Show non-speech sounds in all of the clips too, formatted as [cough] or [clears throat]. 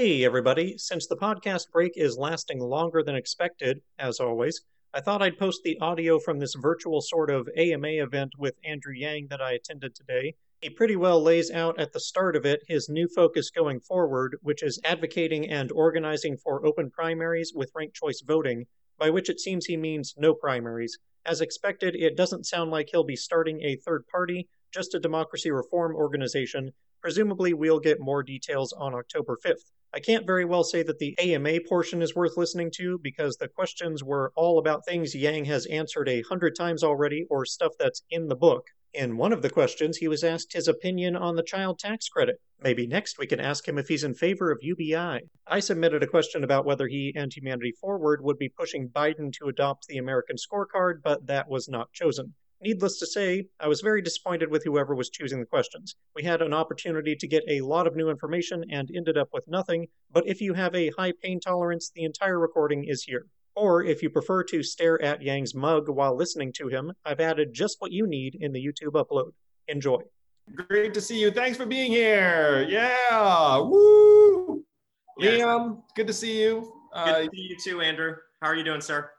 Hey, everybody. Since the podcast break is lasting longer than expected, as always, I thought I'd post the audio from this virtual sort of AMA event with Andrew Yang that I attended today. He pretty well lays out at the start of it his new focus going forward, which is advocating and organizing for open primaries with ranked choice voting, by which it seems he means no primaries. As expected, it doesn't sound like he'll be starting a third party, just a democracy reform organization. Presumably, we'll get more details on October 5th. I can't very well say that the AMA portion is worth listening to because the questions were all about things Yang has answered a hundred times already or stuff that's in the book. In one of the questions, he was asked his opinion on the child tax credit. Maybe next we can ask him if he's in favor of UBI. I submitted a question about whether he and Humanity Forward would be pushing Biden to adopt the American scorecard, but that was not chosen. Needless to say, I was very disappointed with whoever was choosing the questions. We had an opportunity to get a lot of new information and ended up with nothing, but if you have a high pain tolerance, the entire recording is here. Or if you prefer to stare at Yang's mug while listening to him, I've added just what you need in the YouTube upload. Enjoy. Great to see you. Thanks for being here. Yeah. Woo. Yes. Liam, good to see you. Good Uh, to see you too, Andrew. How are you doing, sir?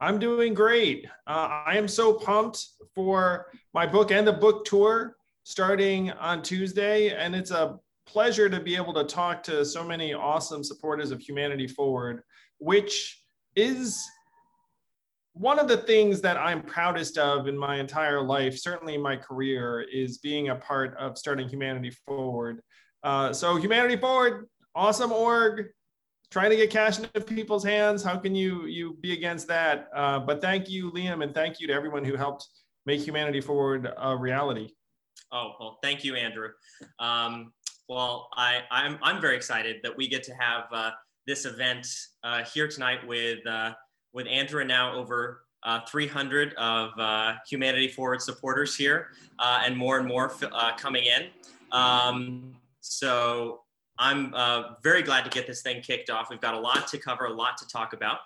I'm doing great. Uh, I am so pumped for my book and the book tour starting on Tuesday. And it's a pleasure to be able to talk to so many awesome supporters of Humanity Forward, which is one of the things that I'm proudest of in my entire life, certainly in my career, is being a part of starting Humanity Forward. Uh, so, Humanity Forward, awesome org, trying to get cash into people's hands. How can you you be against that? Uh, but thank you, Liam, and thank you to everyone who helped make Humanity Forward a reality. Oh, well, thank you, Andrew. Um, well, I, I'm, I'm very excited that we get to have uh, this event uh, here tonight with, uh, with Andrew and now over uh, 300 of uh, Humanity Forward supporters here and more and more uh, coming in. Um, so I'm uh, very glad to get this thing kicked off. We've got a lot to cover, a lot to talk about.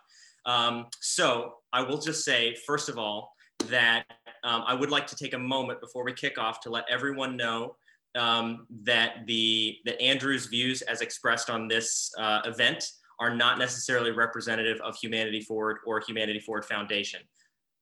Um, so I will just say, first of all, that um, I would like to take a moment before we kick off to let everyone know um, that the that Andrew's views as expressed on this uh, event are not necessarily representative of Humanity Forward or Humanity Forward Foundation,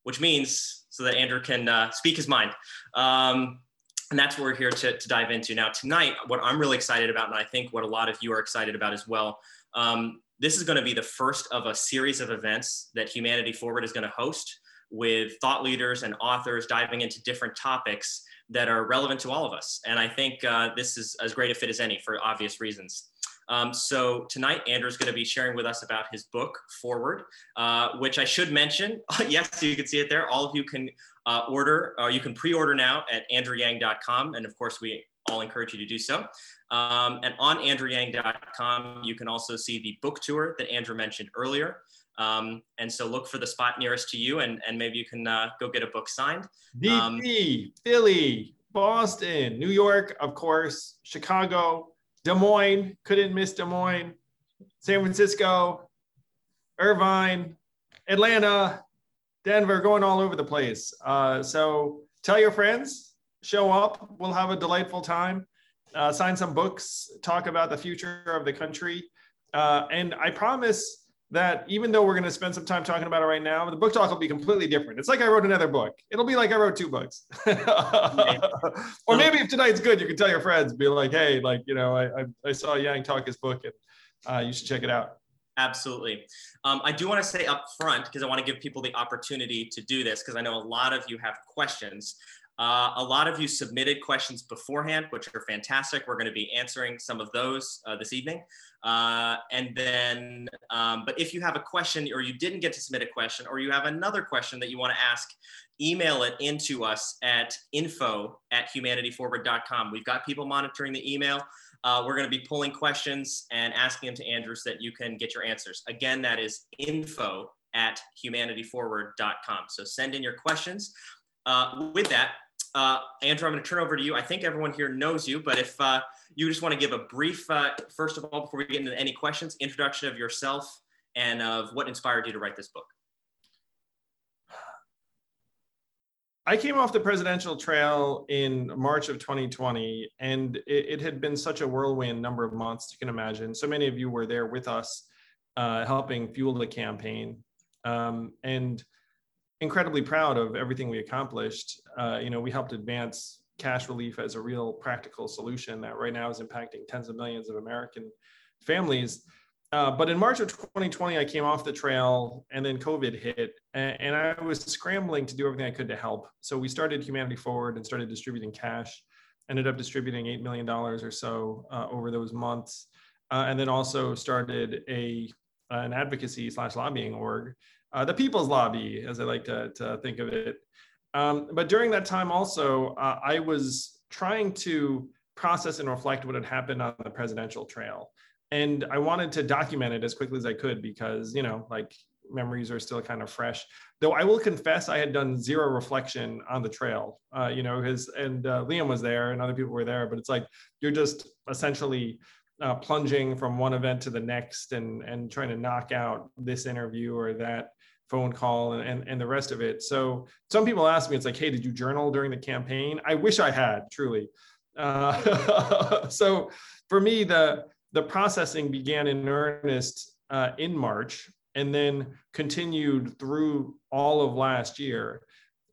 which means so that Andrew can uh, speak his mind. Um, and that's what we're here to, to dive into. Now, tonight, what I'm really excited about, and I think what a lot of you are excited about as well, um, this is going to be the first of a series of events that Humanity Forward is going to host with thought leaders and authors diving into different topics that are relevant to all of us. And I think uh, this is as great a fit as any for obvious reasons. Um, so tonight, Andrew's going to be sharing with us about his book, Forward, uh, which I should mention. [laughs] yes, you can see it there. All of you can uh, order, or you can pre-order now at andrewyang.com. And of course, we all encourage you to do so. Um, and on andrewyang.com, you can also see the book tour that Andrew mentioned earlier. Um, and so look for the spot nearest to you and, and maybe you can uh, go get a book signed. DC, Philly, Boston, New York, of course, Chicago, Des Moines, couldn't miss Des Moines, San Francisco, Irvine, Atlanta, Denver, going all over the place. Uh, so tell your friends, show up. We'll have a delightful time. Uh, sign some books, talk about the future of the country. Uh, and I promise that even though we're going to spend some time talking about it right now, the book talk will be completely different. It's like I wrote another book. It'll be like I wrote two books. [laughs] or maybe if tonight's good, you can tell your friends, be like, hey, like, you know, I, I, I saw Yang talk his book and uh, you should check it out. Absolutely. Um, I do want to say up front, because I want to give people the opportunity to do this, because I know a lot of you have questions. Uh, a lot of you submitted questions beforehand, which are fantastic. We're going to be answering some of those uh, this evening. Uh, and then, um, but if you have a question or you didn't get to submit a question or you have another question that you want to ask, email it into us at info at humanityforward.com. We've got people monitoring the email. Uh, we're going to be pulling questions and asking them to Andrew so that you can get your answers. Again, that is info at humanityforward.com. So send in your questions. Uh, with that, uh, Andrew, I'm going to turn over to you. I think everyone here knows you, but if uh, you just want to give a brief, uh, first of all, before we get into any questions, introduction of yourself and of what inspired you to write this book. I came off the presidential trail in March of 2020, and it, it, had been such a whirlwind number of months, you can imagine. So many of you were there with us, uh, helping fuel the campaign, um, and incredibly proud of everything we accomplished. Uh, you know, we helped advance cash relief as a real practical solution that right now is impacting tens of millions of American families. Uh, but in March of 2020, I came off the trail and then COVID hit, and, and, I was scrambling to do everything I could to help. So we started Humanity Forward and started distributing cash, ended up distributing $8 million or so uh, over those months, uh, and then also started a an advocacy slash lobbying org, uh, the People's Lobby, as I like to, to think of it. Um, but during that time also, uh, I was trying to process and reflect what had happened on the presidential trail and I wanted to document it as quickly as I could because you know like memories are still kind of fresh. Though I will confess I had done zero reflection on the trail, uh, you know, because and uh, Liam was there and other people were there, but it's like you're just essentially uh, plunging from one event to the next and and trying to knock out this interview or that phone call and, and, and the rest of it. So some people ask me, it's like, hey, did you journal during the campaign? I wish I had, truly. Uh, [laughs] so for me, the the processing began in earnest uh, in March and then continued through all of last year.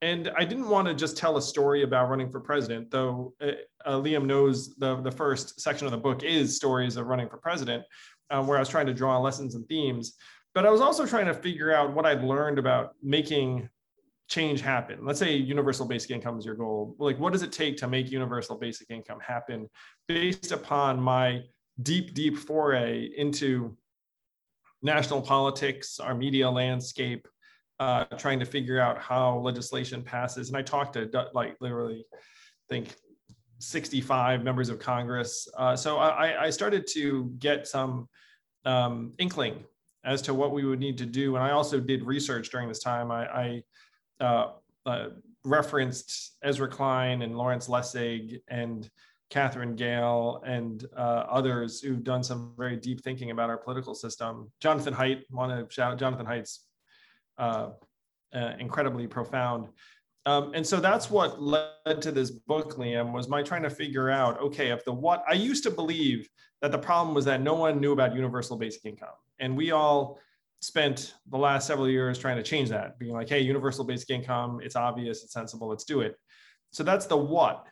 And I didn't want to just tell a story about running for president, though uh, uh, Liam knows the, the first section of the book is stories of running for president, um, where I was trying to draw lessons and themes. But I was also trying to figure out what I'd learned about making change happen. Let's say universal basic income is your goal. Like, what does it take to make universal basic income happen based upon my deep, deep foray into national politics, our media landscape, uh, trying to figure out how legislation passes. And I talked to like literally, I think 65 members of Congress. Uh, so I, I, started to get some um, inkling as to what we would need to do. And I also did research during this time. I, I uh, uh referenced Ezra Klein and Lawrence Lessig and Katherine Gehl and uh, others who've done some very deep thinking about our political system. Jonathan Haidt, want to shout out Jonathan Haidt's uh, uh, incredibly profound. Um, and so that's what led to this book, Liam, was my trying to figure out, okay, if the what, I used to believe that the problem was that no one knew about universal basic income. And we all spent the last several years trying to change that, being like, hey, universal basic income, it's obvious, it's sensible, let's do it. So that's the what.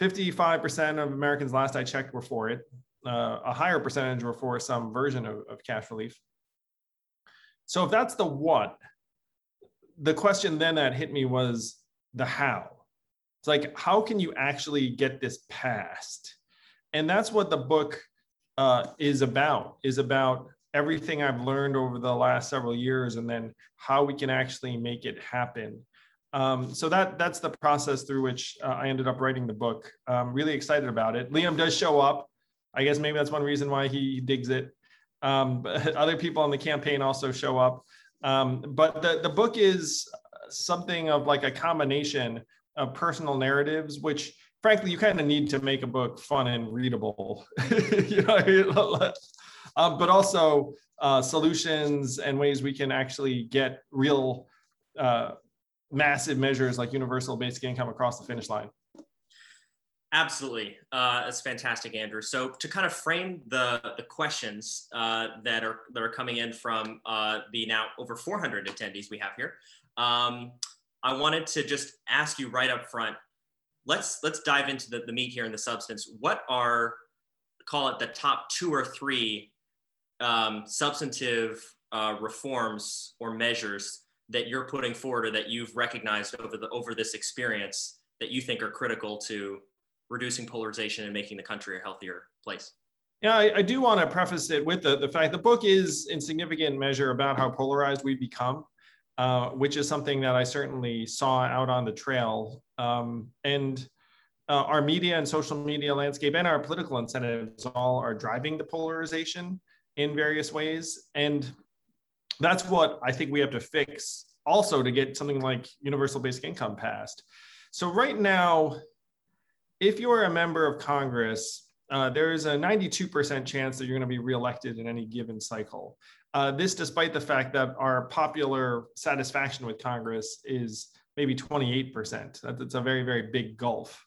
55% of Americans last I checked were for it. Uh, a higher percentage were for some version of, of cash relief. So if that's the what, the question then that hit me was the how. It's like, how can you actually get this passed? And that's what the book uh, is about, is about everything I've learned over the last several years and then how we can actually make it happen. Um, so that that's the process through which uh, I ended up writing the book. I'm really excited about it. Liam does show up. I guess maybe that's one reason why he digs it. Um, [laughs] but other people on the campaign also show up. Um, but the, the book is something of like a combination of personal narratives, which frankly you kind of need to make a book fun and readable. [laughs] you know, [laughs] um, but also uh, solutions and ways we can actually get real uh, massive measures like universal basic income across the finish line. Absolutely, uh, that's fantastic, Andrew. So to kind of frame the the questions uh, that are that are coming in from uh, the now over 400 attendees we have here, um, I wanted to just ask you right up front. Let's let's dive into the, the meat here and the substance. What are call it the top two or three um, substantive uh, reforms or measures that you're putting forward or that you've recognized over the over this experience that you think are critical to reducing polarization and making the country a healthier place? Yeah, I, I do want to preface it with the, the fact the book is in significant measure about how polarized we become, uh, which is something that I certainly saw out on the trail. Um, and uh, our media and social media landscape and our political incentives all are driving the polarization in various ways. And that's what I think we have to fix also to get something like universal basic income passed. So right now, if you're a member of Congress, uh, there is a 92% chance that you're going to be reelected in any given cycle. Uh, this, despite the fact that our popular satisfaction with Congress is maybe 28%. That's a very, very big gulf.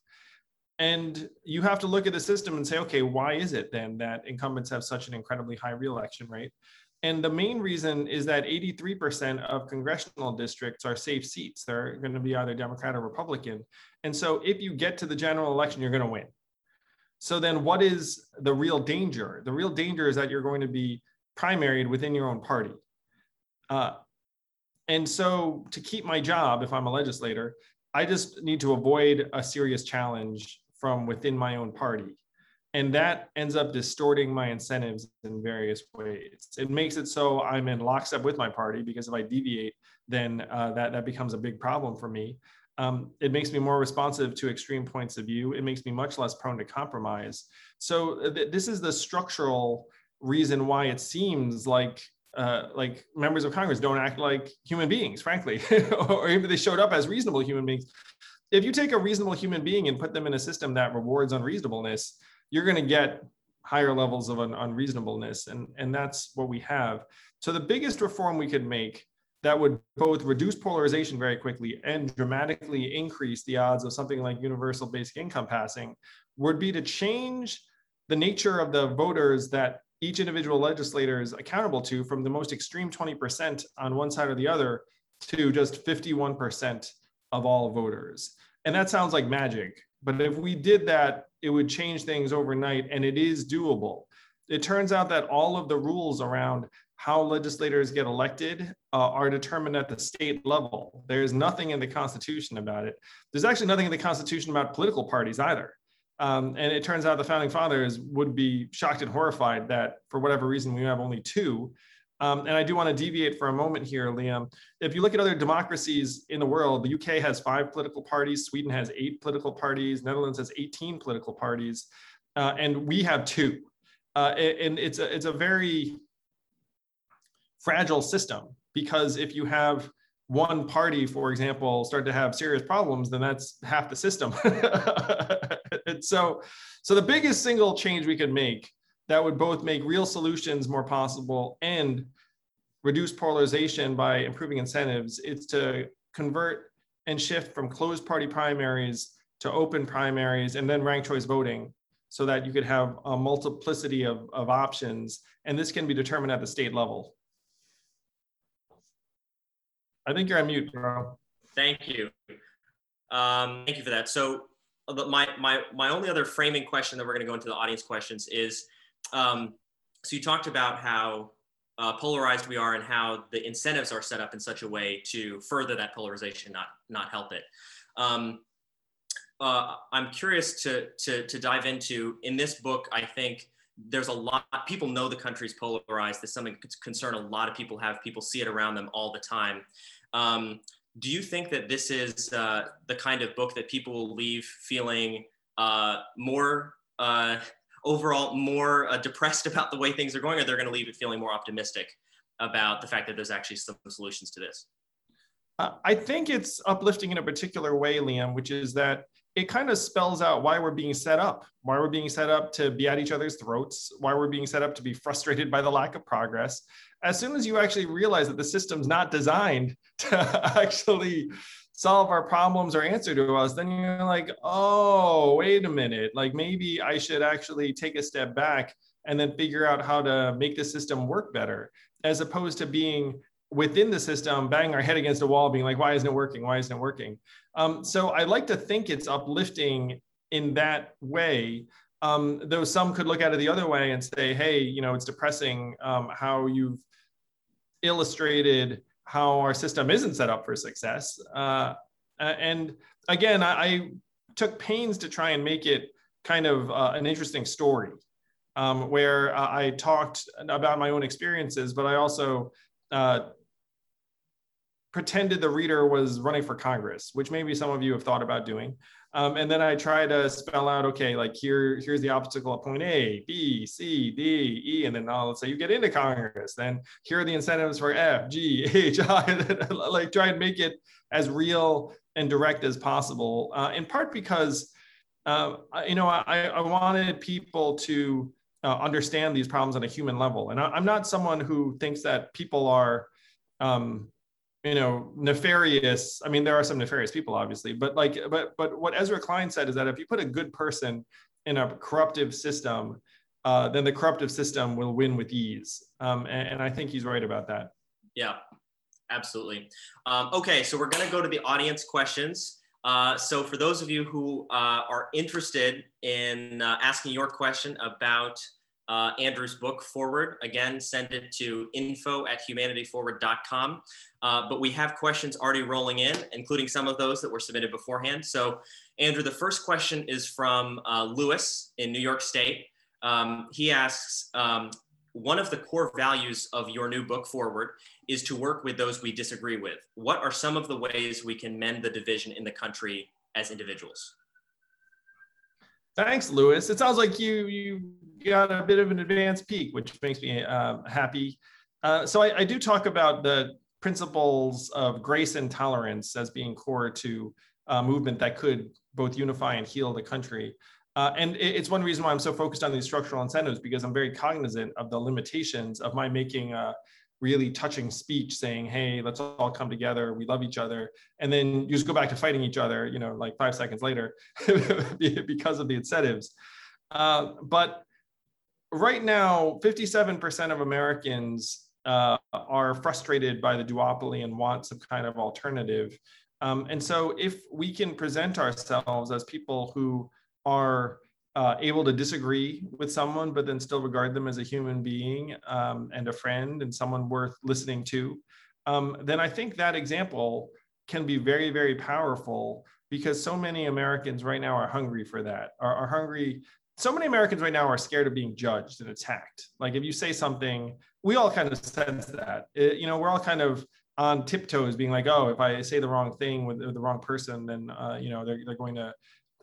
And you have to look at the system and say, okay, why is it then that incumbents have such an incredibly high reelection rate? And the main reason is that 83% of congressional districts are safe seats. They're going to be either Democrat or Republican. And so if you get to the general election, you're going to win. So then what is the real danger? The real danger is that you're going to be primaried within your own party. Uh, and so to keep my job, if I'm a legislator, I just need to avoid a serious challenge from within my own party. And that ends up distorting my incentives in various ways. It makes it so I'm in lockstep with my party because if I deviate, then uh, that, that becomes a big problem for me. Um, it makes me more responsive to extreme points of view. It makes me much less prone to compromise. So uh, th- this is the structural reason why it seems like uh, like members of Congress don't act like human beings, frankly, [laughs] or even they showed up as reasonable human beings. If you take a reasonable human being and put them in a system that rewards unreasonableness, you're going to get higher levels of un- unreasonableness, and and that's what we have. So the biggest reform we could make that would both reduce polarization very quickly and dramatically increase the odds of something like universal basic income passing would be to change the nature of the voters that each individual legislator is accountable to from the most extreme 20% on one side or the other to just 51% of all voters. And that sounds like magic. But if we did that, it would change things overnight, and it is doable. It turns out that all of the rules around how legislators get elected uh, are determined at the state level. There's nothing in the Constitution about it. There's actually nothing in the Constitution about political parties either. Um, and it turns out the founding fathers would be shocked and horrified that for whatever reason we have only two. Um, and I do want to deviate for a moment here, Liam. If you look at other democracies in the world, the UK has five political parties, Sweden has eight political parties, Netherlands has 18 political parties, uh, and we have two. Uh, and it's a, it's a very fragile system because if you have one party, for example, start to have serious problems, then that's half the system. [laughs] so, so the biggest single change we could make that would both make real solutions more possible and reduce polarization by improving incentives is to convert and shift from closed party primaries to open primaries and then ranked choice voting so that you could have a multiplicity of, of options. And this can be determined at the state level. I think you're on mute, bro. Thank you. Um, thank you for that. So uh, my, my, my only other framing question that we're going to go into the audience questions is, um, so you talked about how uh, polarized we are and how the incentives are set up in such a way to further that polarization, not, not help it. Um, uh, I'm curious to, to, to dive into, in this book, I think there's a lot, people know the country's polarized. There's something concern a lot of people have. People see it around them all the time. Um, do you think that this is uh, the kind of book that people will leave feeling uh, more uh, overall more uh, depressed [laughs] about the way things are going, or they're going to leave it feeling more optimistic about the fact that there's actually some solutions to this? Uh, I think it's uplifting in a particular way, Liam, which is that it kind of spells out why we're being set up, why we're being set up to be at each other's throats, why we're being set up to be frustrated by the lack of progress, as soon as you actually realize that the system's not designed [laughs] to actually solve our problems or answer to us, then you're like, oh, wait a minute. Like maybe I should actually take a step back and then figure out how to make the system work better, as opposed to being within the system, banging our head against a wall, being like, why isn't it working? Why isn't it working? Um, so I like to think it's uplifting in that way. Um, though some could look at it the other way and say, hey, you know, it's depressing um, how you've illustrated how our system isn't set up for success. Uh, and again, I, I, took pains to try and make it kind of uh, an interesting story um, where uh, I talked about my own experiences, but I also uh, pretended the reader was running for Congress, which maybe some of you have thought about doing. Um, and then I try to spell out, okay, like here, here's the obstacle at point A, B, C, D, E, and then let's say you get into Congress. Then here are the incentives for F, G, [laughs] H, I, [laughs] like try and make it as real and direct as possible. Uh, in part because, uh, you know, I, I wanted people to uh, understand these problems on a human level. And I, am not someone who thinks that people are um, you know nefarious i mean there are some nefarious people obviously but like but but what ezra klein said is that if you put a good person in a corruptive system uh, then the corruptive system will win with ease. Um, and, and, i think he's right about that. Yeah absolutely. Um, okay so we're going to go to the audience questions. Uh, so for those of you who uh, are interested in uh, asking your question about uh, Andrew's book forward. Again, send it to info at humanityforward.com. Uh, but we have questions already rolling in, including some of those that were submitted beforehand. So, Andrew, the first question is from uh, Lewis in New York State. Um, he asks, um, one of the core values of your new book forward is to work with those we disagree with. What are some of the ways we can mend the division in the country as individuals? Thanks, Lewis. It sounds like you you got a bit of an advanced peek, which makes me uh, happy. Uh, so I, I, do talk about the principles of grace and tolerance as being core to a movement that could both unify and heal the country. Uh, and it, it's one reason why I'm so focused on these structural incentives because I'm very cognizant of the limitations of my making a really touching speech saying, "Hey, let's all come together. We love each other," and then you just go back to fighting each other. You know, like five seconds later, [laughs] because of the incentives. Uh, but right now, 57% of Americans uh, are frustrated by the duopoly and want some kind of alternative. Um, and so, if we can present ourselves as people who are uh, able to disagree with someone, but then still regard them as a human being um, and a friend and someone worth listening to, um, then I think that example can be very, very powerful because so many Americans right now are hungry for that, are, are hungry so many Americans right now are scared of being judged and attacked. Like if you say something, we all kind of sense that. It, you know, we're all kind of on tiptoes, being like, "Oh, if I say the wrong thing with, the wrong person, then uh, you know they're they're going to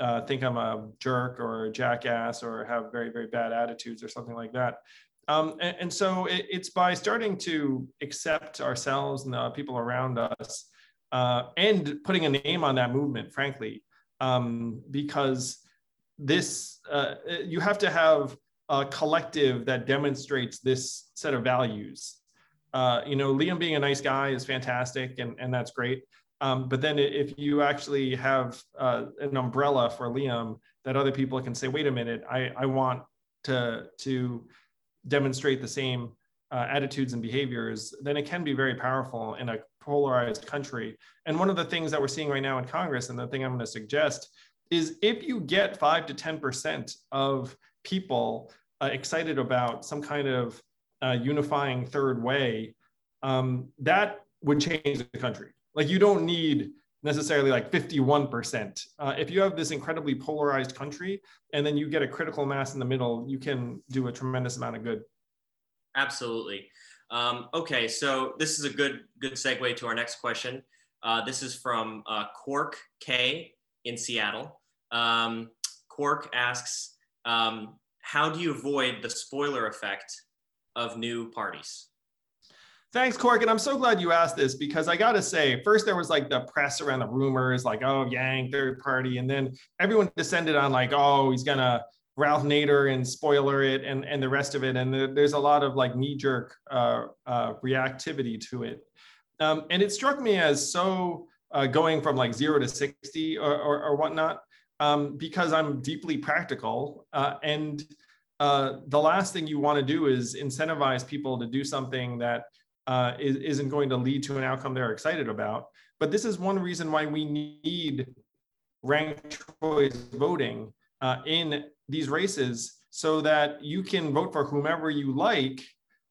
uh, think I'm a jerk or a jackass or have very very bad attitudes or something like that." Um, and, and, so it, it's by starting to accept ourselves and the people around us uh, and putting a name on that movement, frankly, um, because this uh, you have to have a collective that demonstrates this set of values. Uh, you know, Liam being a nice guy is fantastic, and and that's great. Um, but then if you actually have uh, an umbrella for Liam that other people can say, wait a minute, I, I want to to demonstrate the same uh, attitudes and behaviors, then it can be very powerful in a polarized country. And one of the things that we're seeing right now in Congress, and the thing I'm going to suggest is if you get five to 10% of people uh, excited about some kind of uh, unifying third way, um, that would change the country. Like you don't need necessarily like 51%. Uh, if you have this incredibly polarized country and then you get a critical mass in the middle, you can do a tremendous amount of good. Absolutely. Um, okay, so this is a good good segue to our next question. Uh, this is from uh, Cork K in Seattle. Um, Quark asks, um, how do you avoid the spoiler effect of new parties? Thanks, Cork. And I'm so glad you asked this because I got to say, first there was like the press around the rumors, like, oh, Yang, third party. And then everyone descended on like, oh, he's going to Ralph Nader and spoiler it and, and the rest of it. And there's a lot of like knee jerk uh, uh, reactivity to it. Um, and it struck me as so uh, going from like zero to 60 or, or, or whatnot um, because I'm deeply practical. Uh, and uh, the last thing you want to do is incentivize people to do something that uh, is, not going to lead to an outcome they're excited about. But this is one reason why we need ranked choice voting uh, in these races so that you can vote for whomever you like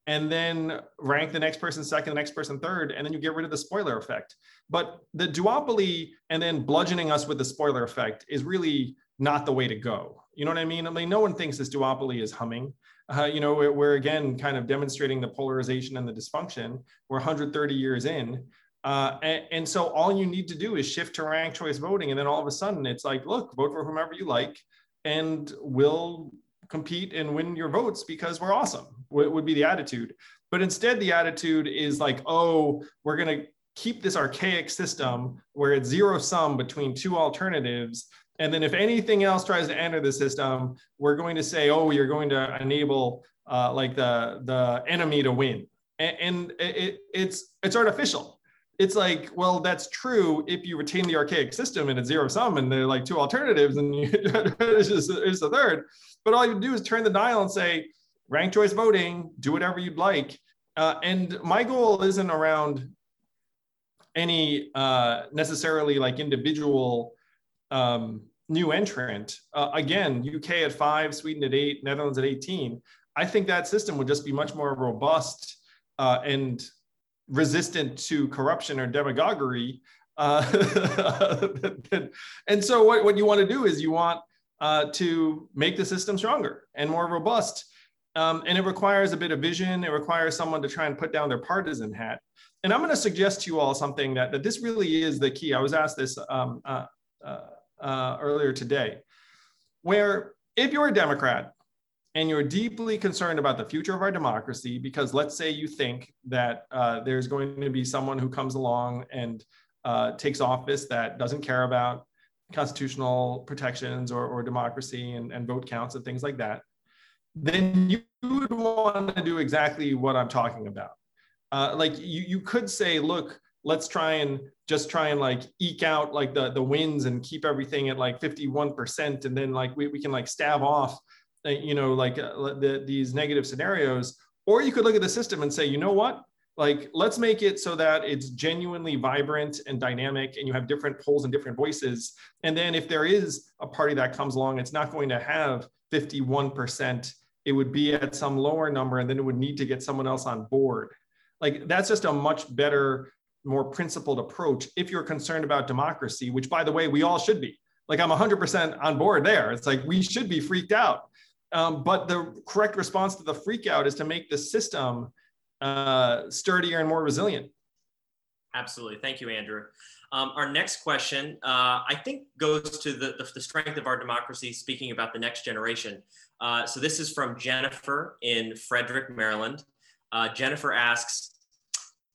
and then rank the next person second, the next person third, and then you get rid of the spoiler effect. But the duopoly and then bludgeoning us with the spoiler effect is really not the way to go. You know what I mean? I mean, no one thinks this duopoly is humming. Uh, you know, we're, again kind of demonstrating the polarization and the dysfunction. We're 130 years in. Uh, and, and, so all you need to do is shift to ranked choice voting. And then all of a sudden it's like, look, vote for whomever you like and we'll compete and win your votes because we're awesome would be the attitude. But instead the attitude is like oh we're going to keep this archaic system where it's zero sum between two alternatives. And then if anything else tries to enter the system we're going to say oh you're going to enable uh, like the the enemy to win. And, and it, it's it's artificial. It's like, well, that's true if you retain the archaic system and it's zero sum and there are like two alternatives and you, [laughs] it's just it's a third. But all you do is turn the dial and say, rank choice voting, do whatever you'd like. Uh, and my goal isn't around any uh, necessarily like individual um, new entrant. Uh, again, UK at five, Sweden at eight, Netherlands at 18. I think that system would just be much more robust uh, and resistant to corruption or demagoguery. Uh, [laughs] and so what, what you want to do is you want uh, to make the system stronger and more robust. Um, and it requires a bit of vision. It requires someone to try and put down their partisan hat. And I'm going to suggest to you all something that, that this really is the key. I was asked this um, uh, uh, uh earlier today, where if you're a Democrat and you're deeply concerned about the future of our democracy, because let's say you think that uh, there's going to be someone who comes along and uh, takes office that doesn't care about constitutional protections or, or democracy and, and vote counts and things like that, then you would want to do exactly what I'm talking about. Uh, like you, you could say, look, let's try and just try and like eke out like the, the wins and keep everything at like 51%. And then like we, we can like stab off uh, you know, like uh, the, these negative scenarios. Or you could look at the system and say, you know what? Like, let's make it so that it's genuinely vibrant and dynamic, and you have different polls and different voices. And then, if there is a party that comes along, it's not going to have 51%. It would be at some lower number, and then it would need to get someone else on board. Like, that's just a much better, more principled approach if you're concerned about democracy, which, by the way, we all should be. Like, I'm 100% on board there. It's like we should be freaked out um, but the correct response to the freak out is to make the system uh, sturdier and more resilient. Absolutely. Thank you, Andrew. Um, our next question, uh, I think, goes to the, the, the, strength of our democracy, speaking about the next generation. Uh, so this is from Jennifer in Frederick, Maryland. Uh, Jennifer asks,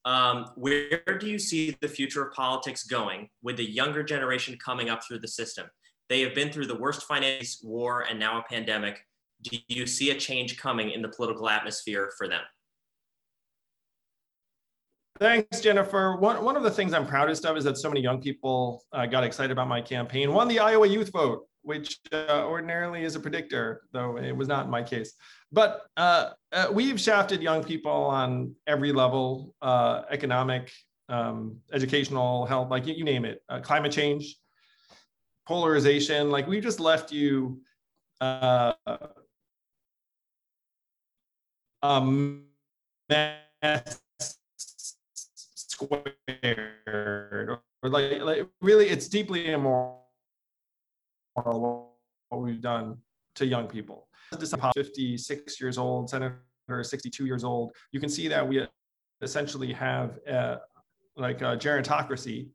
um, where do you see the future of politics going with the younger generation coming up through the system? They have been through the worst finance war and now a pandemic do you see a change coming in the political atmosphere for them? Thanks, Jennifer. One, one of the things I'm proudest of is that so many young people uh, got excited about my campaign, won the Iowa youth vote, which uh, ordinarily is a predictor, though it was not in my case. But uh, uh we've shafted young people on every level uh, economic, um, educational, health, like you, you name it, uh, climate change, polarization. Like we just left you um, squared or like, like really it's deeply immoral what we've done to young people 56 years old senator 62 years old you can see that we essentially have a, like a gerontocracy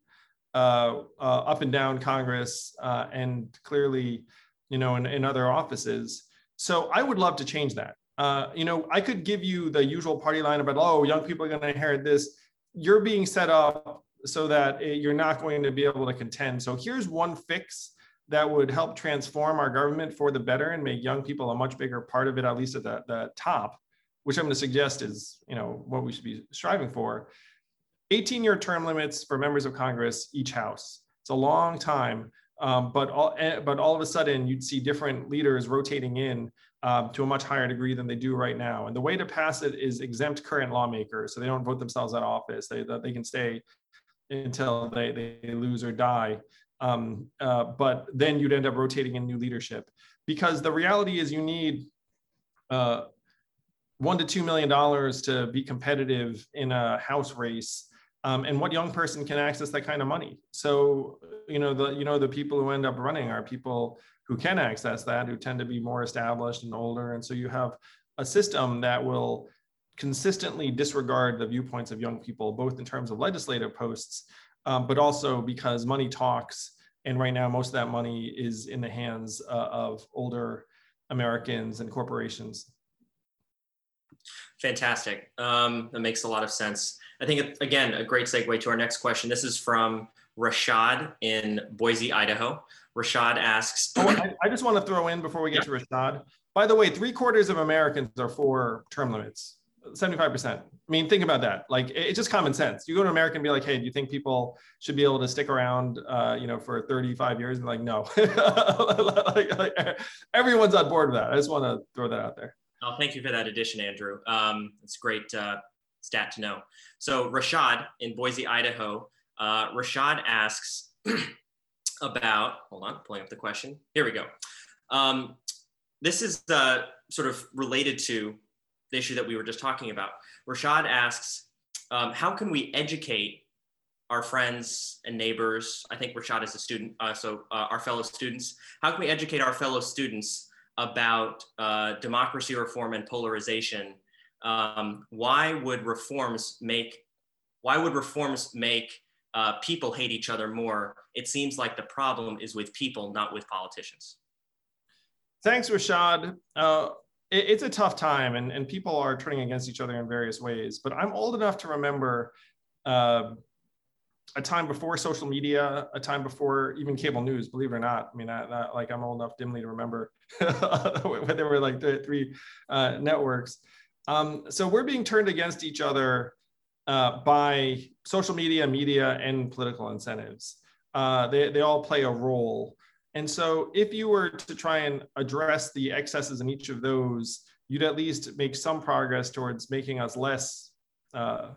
uh, uh, up and down congress uh, and clearly you know in, in other offices so i would love to change that uh, you know, I could give you the usual party line about, oh, young people are going to inherit this. You're being set up so that it, you're not going to be able to contend. So here's one fix that would help transform our government for the better and make young people a much bigger part of it, at least at the, the top, which I'm going to suggest is, you know, what we should be striving for. 18 year term limits for members of Congress, each house. It's a long time. Um, but all eh, but all of a sudden you'd see different leaders rotating in um, to a much higher degree than they do right now. And the way to pass it is exempt current lawmakers, so they don't vote themselves out of office. They they can stay until they they lose or die. Um, uh, but then you'd end up rotating in new leadership because the reality is you need uh, one to two million dollars to be competitive in a house race um, and what young person can access that kind of money. So you know the you know the people who end up running are people who can access that who tend to be more established and older. And so you have a system that will consistently disregard the viewpoints of young people both in terms of legislative posts um, but also because money talks and right now most of that money is in the hands uh, of older americans and corporations fantastic um, that makes a lot of sense I think, again, a great segue to our next question. This is from Rashad in Boise, Idaho. Rashad asks. oh, I, I, just want to throw in before we get yeah. to Rashad. By the way, three quarters of Americans are for term limits. 75%. I mean, think about that. Like, it's just common sense. You go to America and be like, hey, do you think people should be able to stick around, uh, you know, for 35 years? And like, no. [laughs] like, like, everyone's on board with that. I just want to throw that out there. Oh, thank you for that addition, Andrew. Um, it's great uh, stat to know. So Rashad in Boise, Idaho, uh, Rashad asks [clears throat] about, hold on, pulling up the question. Here we go. Um, this is uh, sort of related to the issue that we were just talking about. Rashad asks, um, how can we educate our friends and neighbors? I think Rashad is a student, uh, so uh, our fellow students. How can we educate our fellow students about uh, democracy reform and polarization? Um, why would reforms make why would reforms make uh, people hate each other more? It seems like the problem is with people, not with politicians. Thanks, Rashad. It, it's a tough time and, and people are turning against each other in various ways. But I'm old enough to remember uh, a time before social media, a time before even cable news, believe it or not. I mean, I, I, like I'm old enough dimly to remember [laughs] when there were like three uh, networks. Um, so we're being turned against each other uh, by social media, media, and political incentives. Uh, they, they all play a role. And so if you were to try and address the excesses in each of those, you'd at least make some progress towards making us less uh,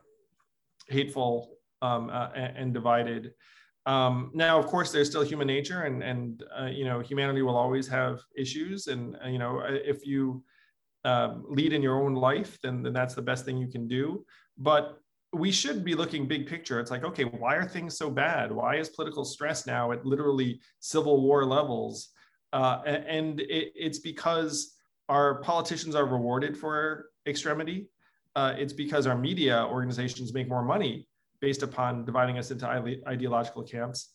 hateful um, uh, and, divided. Um, now, of course, there's still human nature, and and uh, you know humanity will always have issues. And uh, you know if you um, lead in your own life, then then that's the best thing you can do. But we should be looking big picture. It's like, okay, why are things so bad? Why is political stress now at literally civil war levels? Uh, and it, it's because our politicians are rewarded for extremity. Uh, it's because our media organizations make more money based upon dividing us into ideological camps.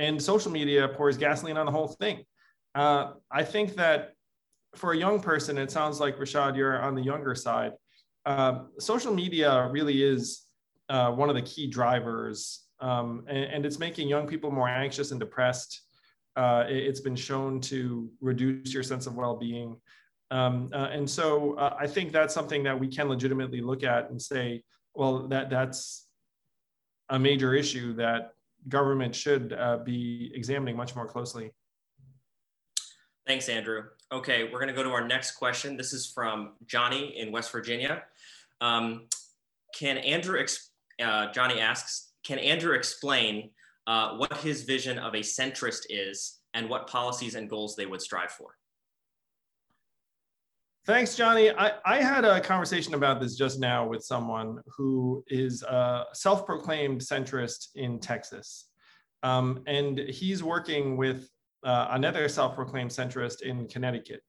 And social media pours gasoline on the whole thing. Uh, I think that for a young person, it sounds like Rashad, you're on the younger side. Uh, social media really is uh, one of the key drivers, um, and, and, it's making young people more anxious and depressed. Uh, it, has been shown to reduce your sense of well-being, um, uh, and so uh, I think that's something that we can legitimately look at and say, well, that that's a major issue that government should uh, be examining much more closely. Thanks, Andrew. Okay, we're going to go to our next question. This is from Johnny in West Virginia. Um, can Andrew uh, Johnny asks, can Andrew explain uh, what his vision of a centrist is and what policies and goals they would strive for? Thanks, Johnny. I, I had a conversation about this just now with someone who is a self-proclaimed centrist in Texas. Um, and he's working with uh, another self-proclaimed centrist in Connecticut.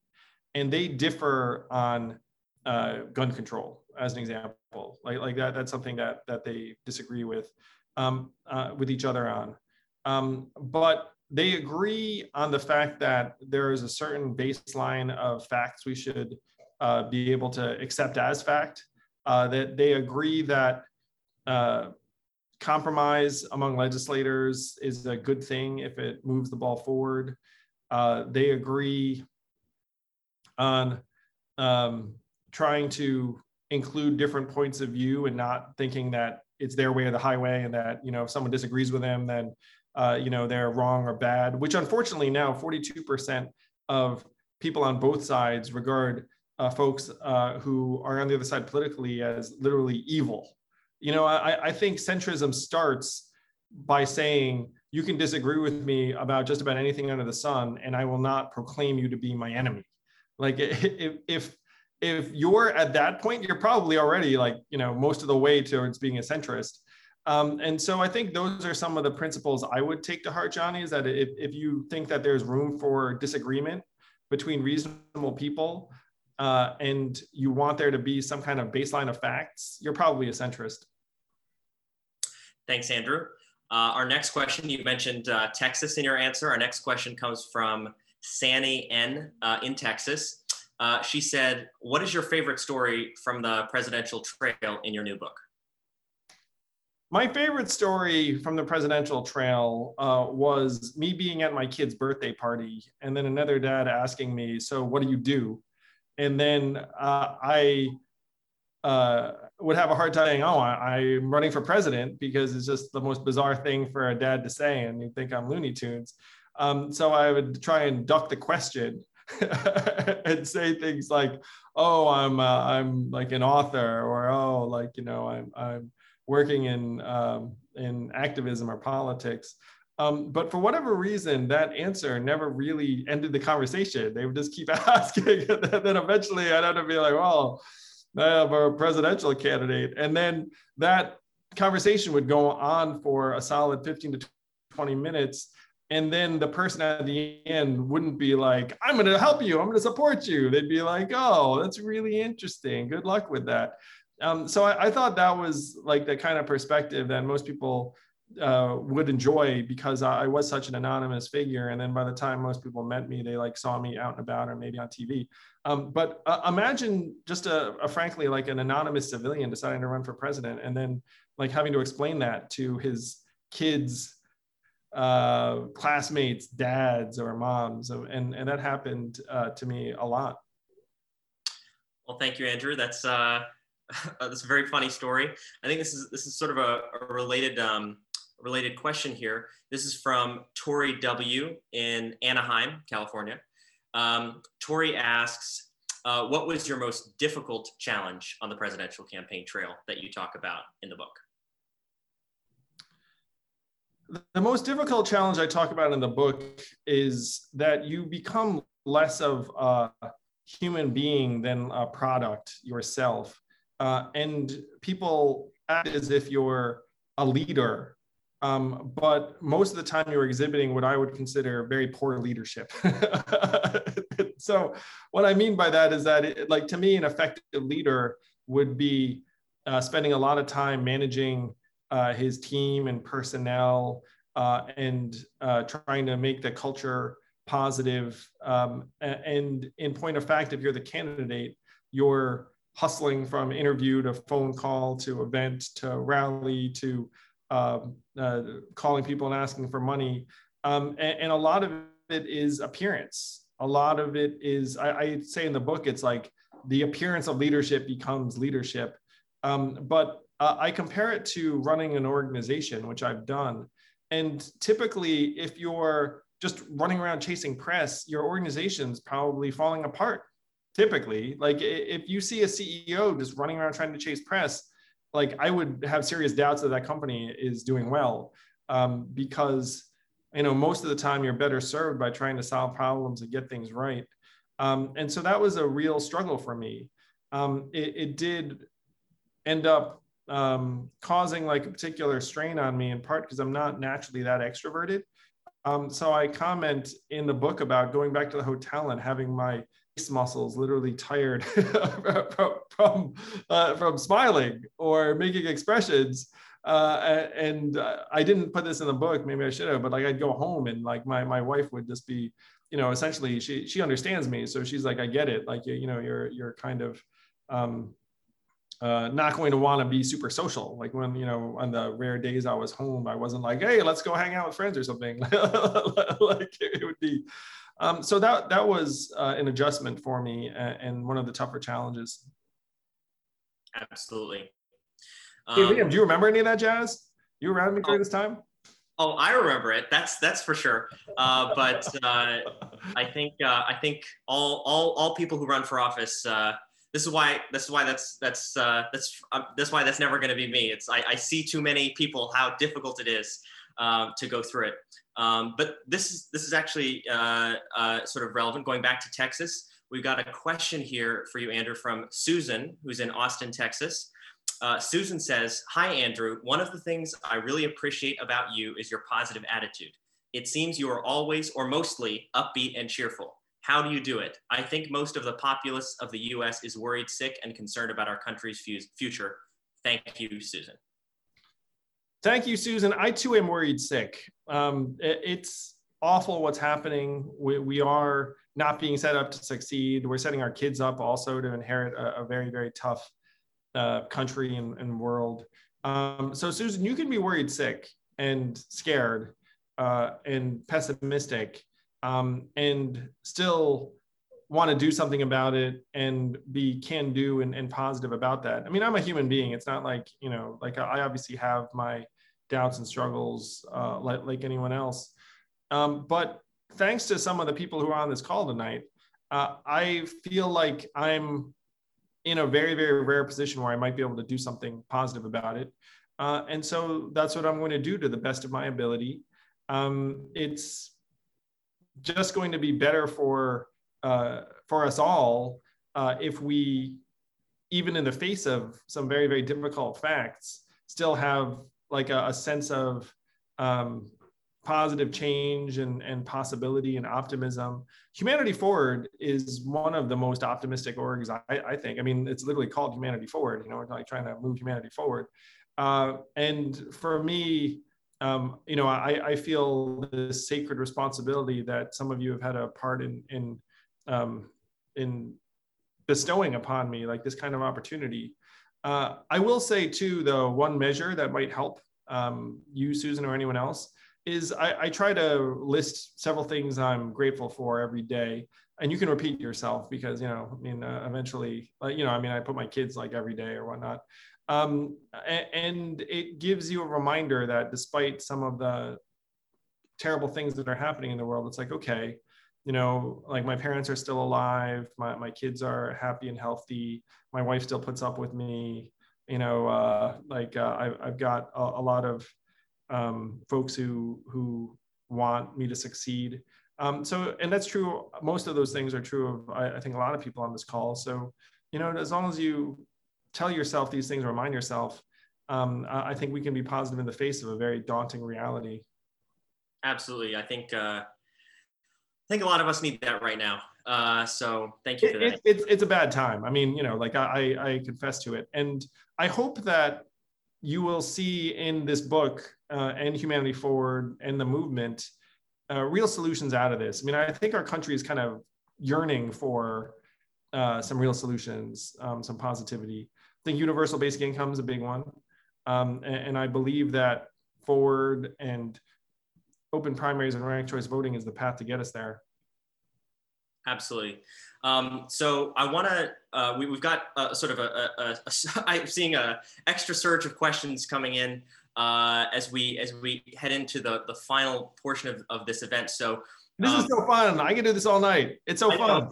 And they differ on uh, gun control as an example like like that that's something that that they disagree with um, uh, with each other on. Um, but they agree on the fact that there is a certain baseline of facts we should uh, be able to accept as fact uh, that they agree that uh, compromise among legislators is a good thing if it moves the ball forward. Uh, they agree on um, trying to include different points of view and not thinking that it's their way or the highway and that you know if someone disagrees with them then uh, you know they're wrong or bad which unfortunately now 42% of people on both sides regard uh, folks uh, who are on the other side politically as literally evil. You know I, I think centrism starts by saying you can disagree with me about just about anything under the sun and i will not proclaim you to be my enemy. Like [laughs] if, if if you're at that point, you're probably already like, you know, most of the way towards being a centrist. Um, and so I think those are some of the principles I would take to heart, Johnny, is that if, if you think that there's room for disagreement between reasonable people uh, and you want there to be some kind of baseline of facts, you're probably a centrist. Thanks, Andrew. Uh, our next question, you mentioned uh, Texas in your answer. Our next question comes from Sani N uh, in Texas. Uh, she said, What is your favorite story from the presidential trail in your new book? My favorite story from the presidential trail uh, was me being at my kid's birthday party, and then another dad asking me, So, what do you do? And then uh, I uh, would have a hard time saying, "Oh, I, am running for president," because it's just the most bizarre thing for a dad to say, and you think I'm Looney Tunes. Um, so I would try and duck the question [laughs] and say things like, "Oh, I'm uh, I'm like an author," or "Oh, like you know, I'm I'm working in um, in activism or politics." Um, but for whatever reason, that answer never really ended the conversation. They would just keep [laughs] asking, and then eventually I'd have to be like, "Well." I have a presidential candidate. And then that conversation would go on for a solid 15 to 20 minutes. And then the person at the end wouldn't be like, I'm going to help you. I'm going to support you. They'd be like, oh, that's really interesting. Good luck with that. Um, so I, I, thought that was like the kind of perspective that most people uh, would enjoy because I, I, was such an anonymous figure. And then by the time most people met me, they like saw me out and about or maybe on TV. Um, but uh, imagine just a, a, frankly like an anonymous civilian deciding to run for president and then like having to explain that to his kids, uh, classmates, dads, or moms, and and that happened uh, to me a lot. Well, thank you, Andrew. That's uh, [laughs] that's a very funny story. I think this is this is sort of a, a related um, related question here. This is from Tori W in Anaheim, California. Um, Tori asks, uh, what was your most difficult challenge on the presidential campaign trail that you talk about in the book? The most difficult challenge I talk about in the book is that you become less of a human being than a product yourself. Uh, and people act as if you're a leader um, but most of the time you're exhibiting what I would consider very poor leadership. [laughs] so what I mean by that is that, it, like to me, an effective leader would be uh, spending a lot of time managing uh, his team and personnel uh, and uh, trying to make the culture positive. Um, and in point of fact, if you're the candidate, you're hustling from interview to phone call to event to rally to um, uh, calling people and asking for money. Um, and, and, a lot of it is appearance. A lot of it is, I, I, say in the book, it's like the appearance of leadership becomes leadership. Um, but uh, I compare it to running an organization, which I've done. And typically, if you're just running around chasing press, your organization's probably falling apart. Typically, like if you see a CEO just running around trying to chase press, like I would have serious doubts that that company is doing well um, because you know most of the time you're better served by trying to solve problems and get things right. Um, and so that was a real struggle for me. Um, it, it, did end up um, causing like a particular strain on me in part because I'm not naturally that extroverted. Um, so I comment in the book about going back to the hotel and having my face muscles literally tired [laughs] from from, uh, from smiling or making expressions uh, and I didn't put this in the book. Maybe I should have, but like I'd go home and like my my wife would just be, you know, essentially she she understands me, so she's like, I get it. Like you you know, you're you're kind of um, uh, not going to want to be super social. Like when you know on the rare days I was home, I wasn't like, hey, let's go hang out with friends or something. [laughs] like it would be um, so that that was uh, an adjustment for me and, and, one of the tougher challenges. Absolutely. Um, hey, Liam, do you remember any of that jazz? You around me during oh, this time? Oh, I remember it. That's that's for sure. Uh, but uh, I think uh, I think all all all people who run for office. Uh, this is why this is why that's that's uh, that's um, that's why that's never going to be me. It's I, I see too many people how difficult it is uh, to go through it. Um, but this is this is actually uh, uh, sort of relevant. Going back to Texas, we've got a question here for you, Andrew, from Susan, who's in Austin, Texas. Uh, Susan says, "Hi, Andrew. One of the things I really appreciate about you is your positive attitude. It seems you are always or mostly upbeat and cheerful. How do you do it? I think most of the populace of the U.S. is worried, sick, and concerned about our country's future. Thank you, Susan." Thank you, Susan. I too am worried sick. Um, it's awful what's happening. We, we, are not being set up to succeed. We're setting our kids up also to inherit a, a very, very tough uh, country and, and world. Um, so, Susan, you can be worried sick and scared uh, and pessimistic um, and still want to do something about it and be can do and, and positive about that. I mean, I'm a human being. It's not like, you know, like I obviously have my doubts and struggles uh, like, like anyone else. Um, but thanks to some of the people who are on this call tonight, uh, I feel like I'm in a very, very rare position where I might be able to do something positive about it. Uh, and so that's what I'm going to do to the best of my ability. Um, it's just going to be better for uh, for us all uh, if we, even in the face of some very very difficult facts, still have like a, a sense of um, positive change and, and possibility and optimism. Humanity Forward is one of the most optimistic orgs, I, I think. I mean, it's literally called Humanity Forward. You know, we're like trying to move humanity forward. Uh, and for me, um, you know, I, I feel this sacred responsibility that some of you have had a part in in um, in bestowing upon me, like this kind of opportunity. Uh, I will say too, though, one measure that might help um, you, Susan, or anyone else is I, I, try to list several things I'm grateful for every day. And you can repeat yourself because, you know, I mean, uh, eventually, you know, I mean, I put my kids like every day or whatnot. Um, and it gives you a reminder that despite some of the terrible things that are happening in the world, it's like, okay, you know, like my parents are still alive, my, my kids are happy and healthy, my wife still puts up with me, you know, uh, like uh, I, I've got a, a lot of um, folks who, who want me to succeed. Um, so, and that's true. Most of those things are true of, I, I think, a lot of people on this call. So, you know, as long as you tell yourself these things, remind yourself, um, I think we can be positive in the face of a very daunting reality. Absolutely. I think, uh, I think a lot of us need that right now. Uh, so thank you for that. It, it's, it's a bad time. I mean, you know, like I, I confess to it. And I hope that you will see in this book uh, and Humanity Forward and the movement uh, real solutions out of this. I mean, I think our country is kind of yearning for uh, some real solutions, um, some positivity. Think universal basic income is a big one. Um, and, and, I believe that forward and open primaries and ranked choice voting is the path to get us there. Absolutely. Um, so I want to, uh, we, have got a, sort of a, a, a, a, [laughs] I'm seeing a extra surge of questions coming in uh, as we as we head into the, the final portion of, of this event. So this um, is so fun. I can do this all night. It's so fun.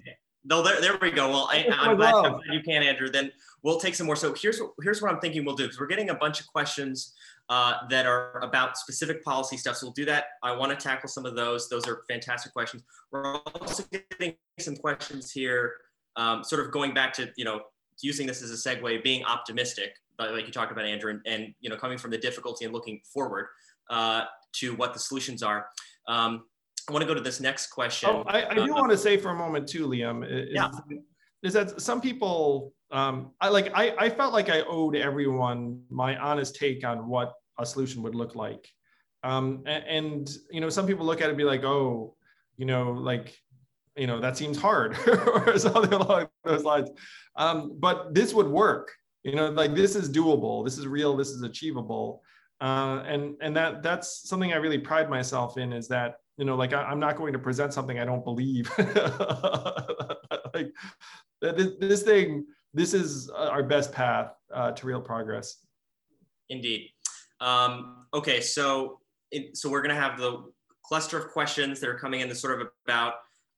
No, there, there we go. Well, I, am glad, glad, you can, Andrew. Then we'll take some more. So here's here's what I'm thinking we'll do because we're getting a bunch of questions uh, that are about specific policy stuff. So we'll do that. I want to tackle some of those. Those are fantastic questions. We're also getting some questions here, um, sort of going back to you know using this as a segue, being optimistic, but like you talked about, Andrew, and, and you know coming from the difficulty and looking forward uh, to what the solutions are. Um, I want to go to this next question. Oh, I, I do uh, want to say for a moment too, Liam. Is, yeah. is that some people um, I like I, I felt like I owed everyone my honest take on what a solution would look like. Um, and, and, you know, some people look at it and be like, oh, you know, like, you know, that seems hard [laughs] or something along those lines. Um, but this would work, you know, like this is doable, this is real, this is achievable. Uh, and and that that's something I really pride myself in is that you know like I, am not going to present something I don't believe. [laughs] like this, this thing this is uh, our best path uh, to real progress. Indeed. Um, okay, so so we're going to have the cluster of questions that are coming in, the sort of about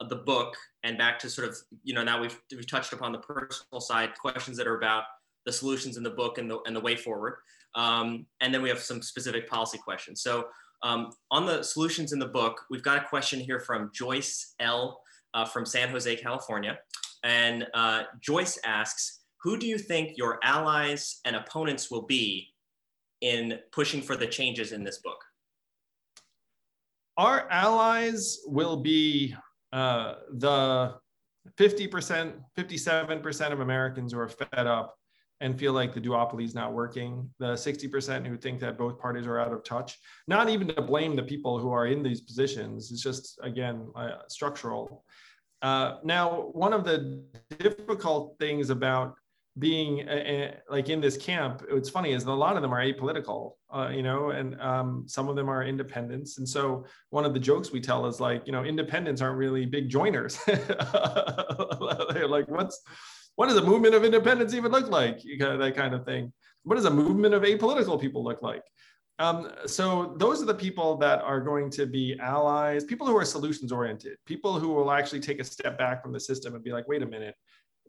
the book, and back to sort of you know now we've we've touched upon the personal side questions that are about the solutions in the book and the and the way forward, um, and then we have some specific policy questions. So um, on the solutions in the book, we've got a question here from Joyce L. Uh, from San Jose, California. And uh, Joyce asks, who do you think your allies and opponents will be in pushing for the changes in this book? Our allies will be uh, the 50%, 57% of Americans who are fed up and feel like the duopoly is not working, the 60% who think that both parties are out of touch, not even to blame the people who are in these positions, it's just, again, uh, structural. Uh, now, one of the difficult things about being uh, uh, like in this camp, what's funny is a lot of them are apolitical, uh, you know, and um, some of them are independents. And so one of the jokes we tell is like, you know, independents aren't really big joiners. [laughs] They're like, what's what does a movement of independence even look like? You got that kind of thing. What does a movement of apolitical people look like? Um, so those are the people that are going to be allies, people who are solutions oriented, people who will actually take a step back from the system and be like, wait a minute,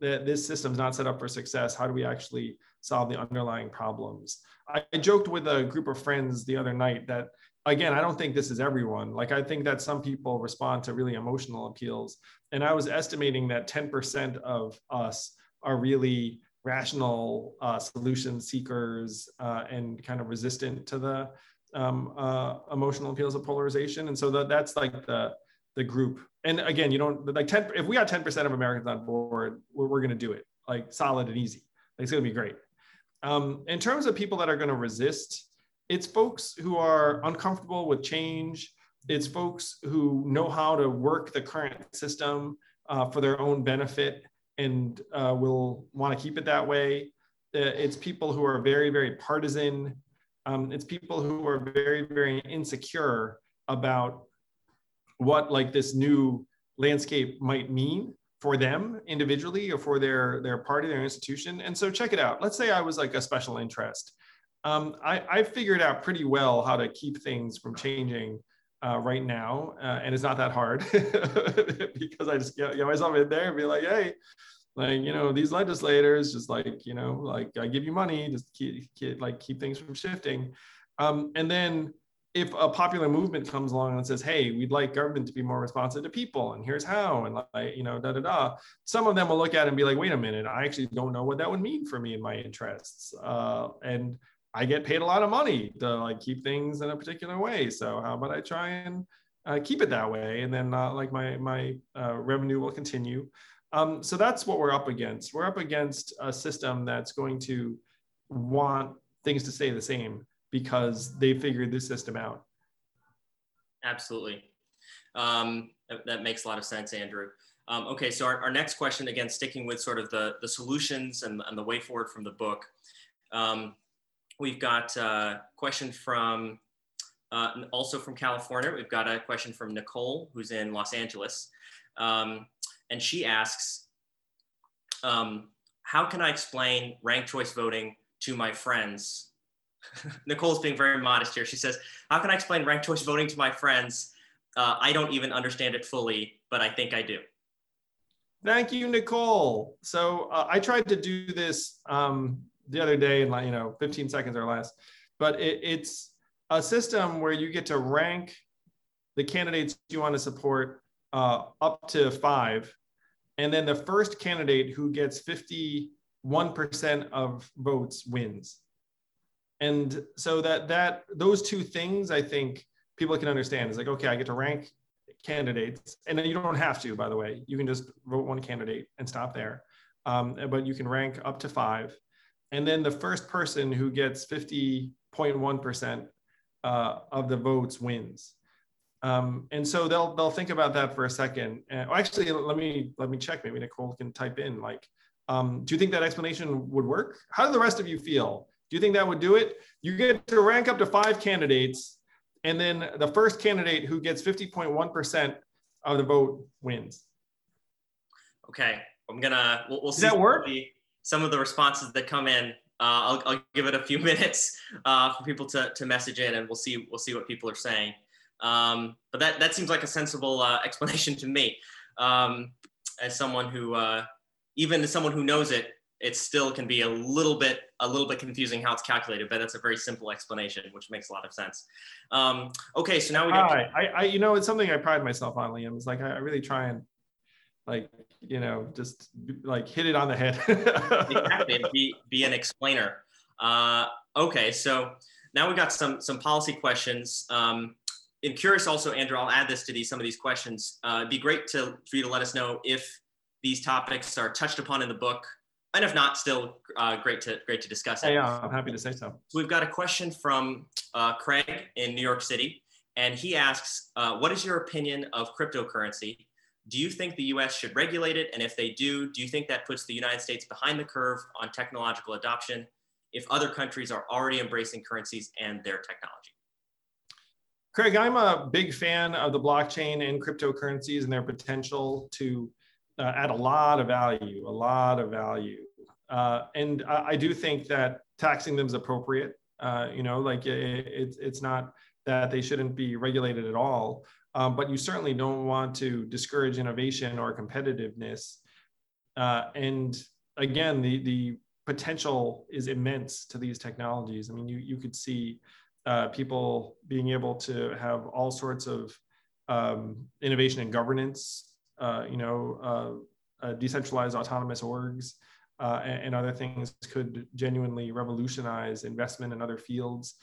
this system's not set up for success. How do we actually solve the underlying problems? I, I joked with a group of friends the other night that, again, I don't think this is everyone. Like, I think that some people respond to really emotional appeals. And I was estimating that 10% of us are really rational uh, solution seekers uh, and kind of resistant to the um, uh, emotional appeals of polarization. And so that's like the the group. And again, you don't like 10, if we got 10% of Americans on board, we're, we're going to do it like solid and easy. Like, it's going to be great. Um, in terms of people that are going to resist, it's folks who are uncomfortable with change. It's folks who know how to work the current system uh, for their own benefit and uh, will want to keep it that way. Uh, it's people who are very, very partisan. Um, it's people who are very, very insecure about what like this new landscape might mean for them individually or for their their party their institution and so check it out let's say i was like a special interest um, I, I figured out pretty well how to keep things from changing uh, right now uh, and it's not that hard [laughs] because i just get, get myself in there and be like hey like you know these legislators just like you know like i give you money just keep, keep like keep things from shifting. Um, and then if a popular movement comes along and says, "Hey, we'd like government to be more responsive to people, and here's how," and like you know, da da da, some of them will look at it and be like, "Wait a minute, I actually don't know what that would mean for me and my interests," uh, and I get paid a lot of money to like keep things in a particular way. So how about I try and uh, keep it that way, and then uh, like my my uh, revenue will continue. Um, so that's what we're up against. We're up against a system that's going to want things to stay the same because they figured this system out. Absolutely. Um, that, makes a lot of sense, Andrew. Um, okay, so our, our, next question, again, sticking with sort of the, the solutions and, and the way forward from the book. Um, we've got a question from, uh, also from California. We've got a question from Nicole, who's in Los Angeles. Um, and she asks, um, how can I explain ranked choice voting to my friends [laughs] Nicole's being very modest here. She says, How can I explain ranked choice voting to my friends? Uh, I don't even understand it fully, but I think I do. Thank you, Nicole. So uh, I tried to do this um, the other day in like, you know, 15 seconds or less, but it, it's a system where you get to rank the candidates you want to support uh, up to five. And then the first candidate who gets 51% of votes wins. And so that that those two things i think people can understand. Is like okay i get to rank candidates. And you don't have to by the way. You can just vote one candidate and stop there. Um, but you can rank up to five and then the first person who gets 50.1% uh, of the votes wins um, and so they'll they'll think about that for a second and, actually let me let me check maybe nicole can type in like um, do you think that explanation would work how do the rest of you feel do you think that would do it? You get to rank up to five candidates, and then the first candidate who gets 50.1% of the vote wins. Okay, I'm gonna, we'll, we'll see that work? Some of the responses that come in. Uh, I'll, I'll, give it a few [laughs] minutes uh, for people to, to message in, and we'll see we'll see what people are saying. Um, but that that seems like a sensible uh, [laughs] explanation to me. Um, as someone who, uh, even as someone who knows it, it still can be a little bit a little bit confusing how it's calculated, but that's a very simple explanation, which makes a lot of sense. Um, okay, so now we got. I, I, you know, it's something I pride myself on, Liam. It's like I, I really try and, like, you know, just like hit it on the head. [laughs] exactly, be be an explainer. Uh, okay, so now we've got some some policy questions. Um, I'm curious also, Andrew. I'll add this to these some of these questions. Uh, it'd be great to for you to let us know if these topics are touched upon in the book and if not, still uh, great to great to discuss it. Yeah, I'm happy to say so. so we've got a question from uh, Craig in New York City, and he asks, uh, "What is your opinion of cryptocurrency? Do you think the US should regulate it? And if they do, do you think that puts the United States behind the curve on technological adoption if other countries are already embracing currencies and their technology? Craig, I'm a big fan of the blockchain and cryptocurrencies and their potential to uh, add a lot of value, a lot of value. Uh, and I, I, do think that taxing them is appropriate. Uh, you know, like it, it, it's not that they shouldn't be regulated at all, um, but you certainly don't want to discourage innovation or competitiveness. Uh, and again, the, the potential is immense to these technologies. I mean, you, you could see uh, people being able to have all sorts of um, innovation and governance, uh, you know, uh, uh, decentralized autonomous orgs, uh, and, and, other things could genuinely revolutionize investment in other fields.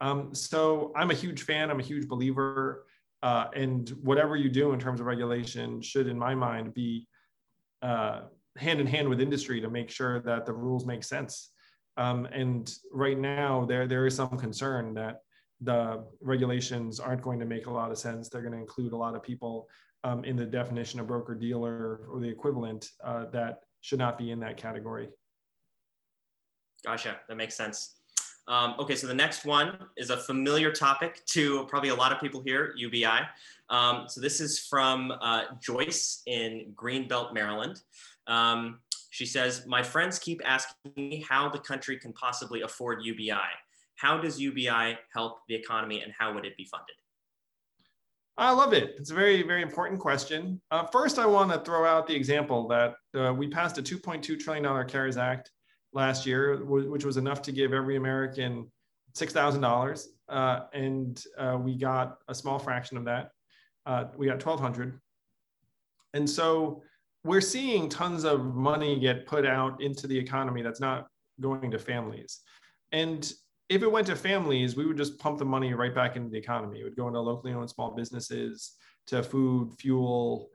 Um, so I'm a huge fan. I'm a huge believer. Uh, and whatever you do in terms of regulation should, in my mind, be uh, hand in hand with industry to make sure that the rules make sense. Um, and right now, there there is some concern that the regulations aren't going to make a lot of sense. They're going to include a lot of people um, in the definition of broker dealer or the equivalent uh, that should not be in that category. Gotcha. That makes sense. Um, okay, so the next one is a familiar topic to probably a lot of people here, UBI. Um, so this is from uh, Joyce in Greenbelt, Maryland. Um, she says, My friends keep asking me how the country can possibly afford UBI. How does UBI help the economy and how would it be funded? I love it. It's a very, very important question. Uh, first, I want to throw out the example that uh, we passed a $2.2 trillion CARES Act last year, which was enough to give every American $6,000. Uh, and uh, we got a small fraction of that. Uh, we got 1,200. And so we're seeing tons of money get put out into the economy that's not going to families. And if it went to families, we would just pump the money right back into the economy. It would go into locally owned small businesses, to food, fuel,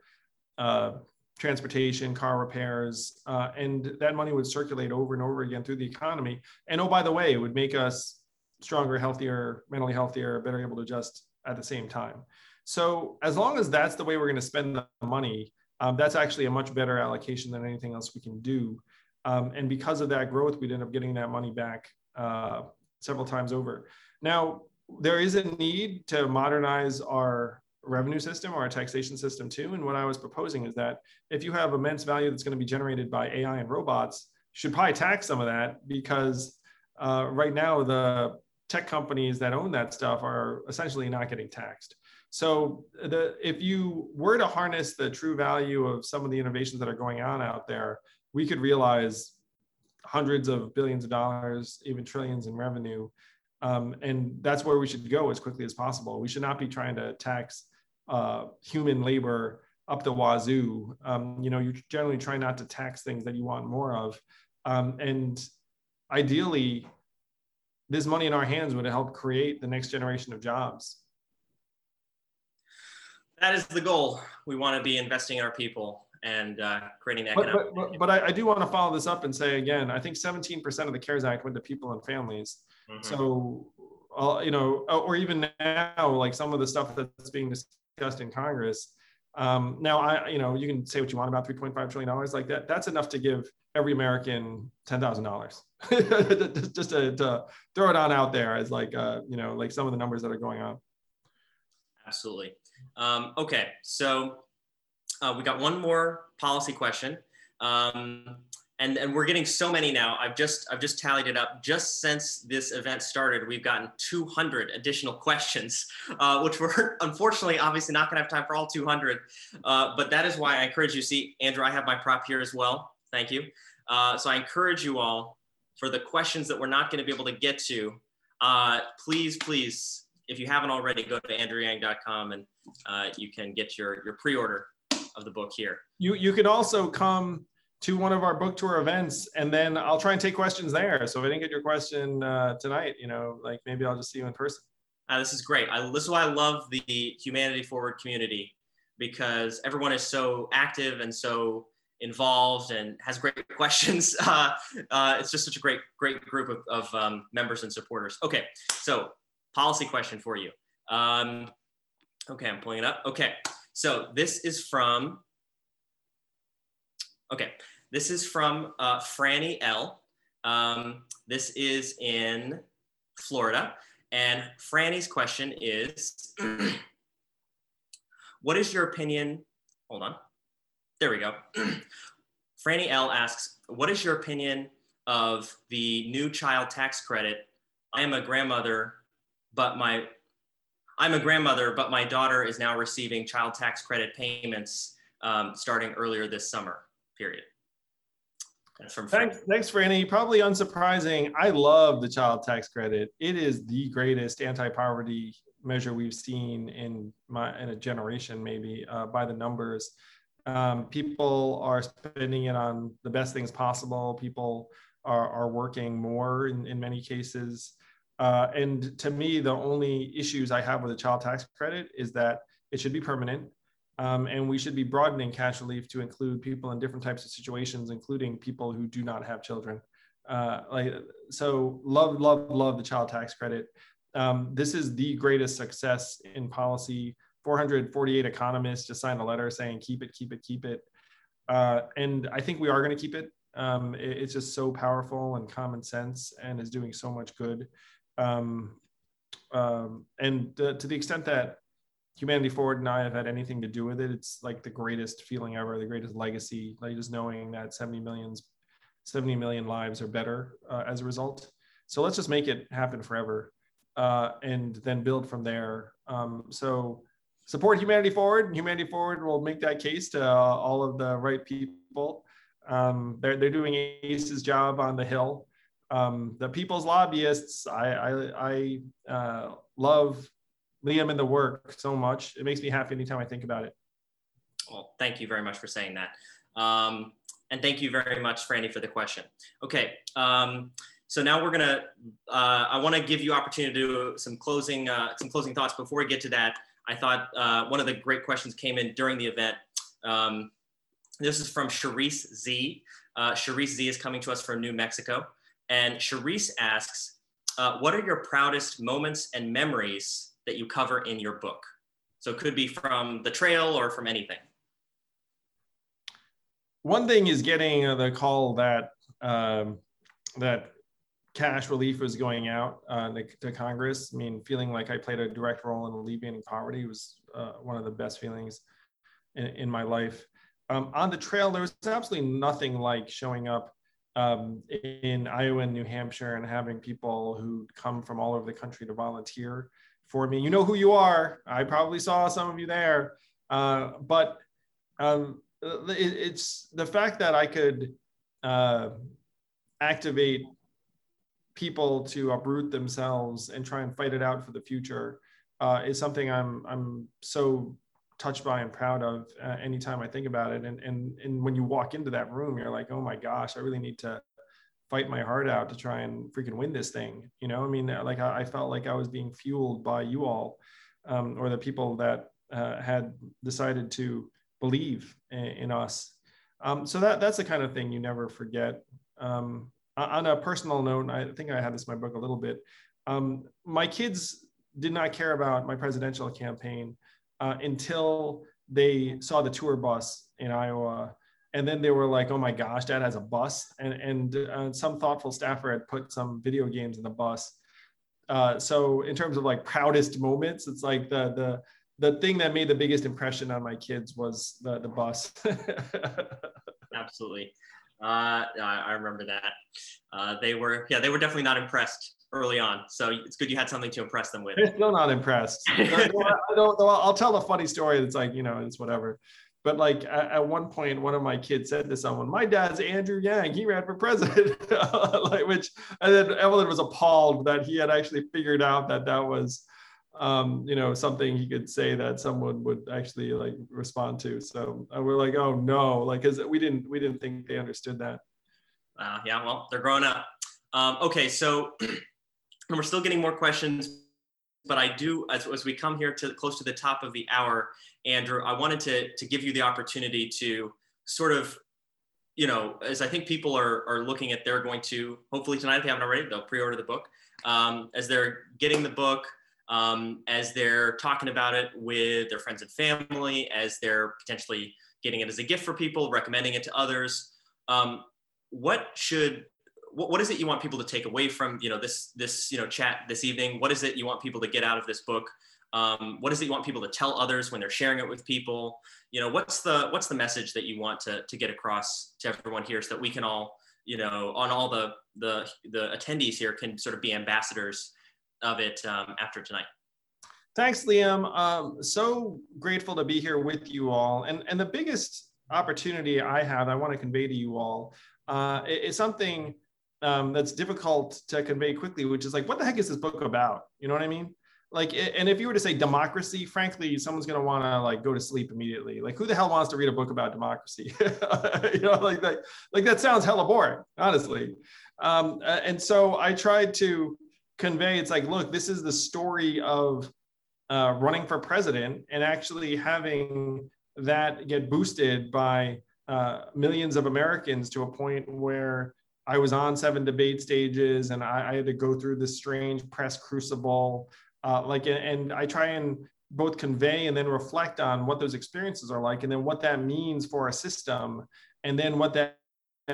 uh, transportation, car repairs, uh, and that money would circulate over and over again through the economy. And oh, by the way, it would make us stronger, healthier, mentally healthier, better able to adjust at the same time. So as long as that's the way we're going to spend the money, um, that's actually a much better allocation than anything else we can do. Um, and because of that growth, we'd end up getting that money back uh, several times over. Now, there is a need to modernize our revenue system or a taxation system too. And what I was proposing is that if you have immense value that's going to be generated by AI and robots, you should probably tax some of that because uh, right now the tech companies that own that stuff are essentially not getting taxed. So the, if you were to harness the true value of some of the innovations that are going on out there, we could realize hundreds of billions of dollars, even trillions in revenue. Um, and that's where we should go as quickly as possible. We should not be trying to tax uh, human labor up the wazoo. Um, you know, you generally try not to tax things that you want more of. Um, and ideally, this money in our hands would help create the next generation of jobs. That is the goal. We want to be investing in our people and uh, creating that. But, but, but, but I, I, do want to follow this up and say again, I think 17% of the CARES Act went to people and families. Mm-hmm. So, uh, you know, or even now, like some of the stuff that's being discussed discussed in Congress. Um, now, I, you know, you can say what you want about 3.5 trillion dollars like that. That's enough to give every American ten thousand dollars, [laughs] just to, to, throw it on out there as like, uh, you know, like some of the numbers that are going on. Absolutely. Um, okay, so uh, we got one more policy question. Um, and, and we're getting so many now. I've just I've just tallied it up. Just since this event started, we've gotten 200 additional questions, uh, which we're [laughs] unfortunately obviously not going to have time for all 200. Uh, but that is why I encourage you. See, Andrew, I have my prop here as well. Thank you. Uh, so I encourage you all for the questions that we're not going to be able to get to. Uh, please, please, if you haven't already, go to andrewyang.com and uh, you can get your your pre-order of the book here. You you can also come to one of our book tour events and then I'll try and take questions there. So if I didn't get your question uh, tonight, you know, like maybe I'll just see you in person. Uh, this is great. I, this is why I love the Humanity Forward community because everyone is so active and so involved and has great [laughs] questions. Uh, uh, it's just such a great, great group of, of um, members and supporters. Okay, so policy question for you. Um, okay, I'm pulling it up. Okay, so this is from Okay, this is from uh, Franny L. Um, this is in Florida. And Franny's question is [clears throat] What is your opinion? Hold on. There we go. [clears throat] Franny L asks, What is your opinion of the new child tax credit? I am a grandmother, but my I'm a grandmother, but my daughter is now receiving child tax credit payments um, starting earlier this summer. Period. That's from thanks, thanks, Franny. Probably unsurprising. I love the child tax credit. It is the greatest anti-poverty measure we've seen in my in a generation, maybe uh, by the numbers. Um, people are spending it on the best things possible. People are, are working more in, in many cases. Uh, and to me, the only issues I have with the child tax credit is that it should be permanent. Um, and we should be broadening cash relief to include people in different types of situations, including people who do not have children. Uh, like so, love, love, love the child tax credit. Um, this is the greatest success in policy. 448 economists just signed a letter saying keep it, keep it, keep it. Uh, and I think we are going to keep it. Um, it. It's just so powerful and common sense and is doing so much good. Um, um, and to the extent that Humanity Forward and I have had anything to do with it, it's like the greatest feeling ever, the greatest legacy, like just knowing that 70 millions, 70 million lives are better uh, as a result. So let's just make it happen forever uh, and then build from there. Um, so support Humanity Forward. Humanity Forward will make that case to uh, all of the right people. Um, they're, they're doing ACE's job on the Hill. Um, the people's lobbyists, I, I, I uh, love Liam and the work so much. It makes me happy anytime I think about it. Well, thank you very much for saying that. Um, and thank you very much, Franny, for the question. Okay. Um, so now we're gonna, uh, I wanna give you opportunity to do some closing, uh, some closing thoughts. Before we get to that, I thought uh, one of the great questions came in during the event. Um, this is from Charisse Z. Uh, Charisse Z is coming to us from New Mexico. And Charisse asks, uh, what are your proudest moments and memories that you cover in your book? So it could be from the trail or from anything. One thing is getting the call that um, that cash relief was going out uh, to Congress. I mean, feeling like I played a direct role in alleviating poverty was uh, one of the best feelings in, in my life. Um, on the trail, there was absolutely nothing like showing up um, in Iowa and New Hampshire and having people who come from all over the country to volunteer for me. You know who you are. I probably saw some of you there. Uh, but um, it, it's the fact that I could uh, activate people to uproot themselves and try and fight it out for the future uh, is something I'm I'm so touched by and proud of uh, anytime I think about it. And, and, and when you walk into that room, you're like, oh my gosh, I really need to fight my heart out to try and freaking win this thing. You know, I mean, like I, I felt like I was being fueled by you all um, or the people that uh, had decided to believe in, in us. Um, so that that's the kind of thing you never forget. Um, on a personal note, I think I had this in my book a little bit. Um, my kids did not care about my presidential campaign uh, until they saw the tour bus in Iowa. And then they were like, oh my gosh, dad has a bus. And, and uh, some thoughtful staffer had put some video games in the bus. Uh, so in terms of like proudest moments, it's like the, the, the thing that made the biggest impression on my kids was the, the bus. [laughs] Absolutely. Uh, I remember that. Uh, they were, yeah, they were definitely not impressed early on. So it's good you had something to impress them with. They're still not impressed. [laughs] I don't, I'll tell a funny story that's like, you know, it's whatever. But like at, one point, one of my kids said to someone, "My dad's Andrew Yang. He ran for president." [laughs] like which, and then Evelyn was appalled that he had actually figured out that that was, um, you know, something he could say that someone would actually like respond to. So we're like, "Oh no!" Like, because we didn't we didn't think they understood that. Uh, yeah, well, they're growing up. Um, okay, so [clears throat] and we're still getting more questions but I do, as, as we come here to close to the top of the hour, Andrew, I wanted to, to give you the opportunity to sort of, you know, as I think people are, are looking at, they're going to, hopefully tonight, if they haven't already, they'll pre-order the book. Um, as they're getting the book, um, as they're talking about it with their friends and family, as they're potentially getting it as a gift for people, recommending it to others. Um, what should what, what is it you want people to take away from you know this this you know chat this evening? What is it you want people to get out of this book? Um, what is it you want people to tell others when they're sharing it with people? You know, what's the what's the message that you want to to get across to everyone here so that we can all you know on all the the the attendees here can sort of be ambassadors of it um, after tonight. Thanks, Liam. Um, so grateful to be here with you all. And, and the biggest opportunity I have, I want to convey to you all, uh, is something um, that's difficult to convey quickly, which is like, what the heck is this book about? You know what I mean? Like, and if you were to say democracy, frankly, someone's going to want to like go to sleep immediately. Like, who the hell wants to read a book about democracy? [laughs] you know, like that, like that sounds hella boring, honestly. Um, and so I tried to convey, it's like, look, this is the story of uh, running for president and actually having that get boosted by uh, millions of Americans to a point where I was on seven debate stages and I, I had to go through this strange press crucible. Uh, like, and I try and both convey and then reflect on what those experiences are like, and then what that means for a system, and then what that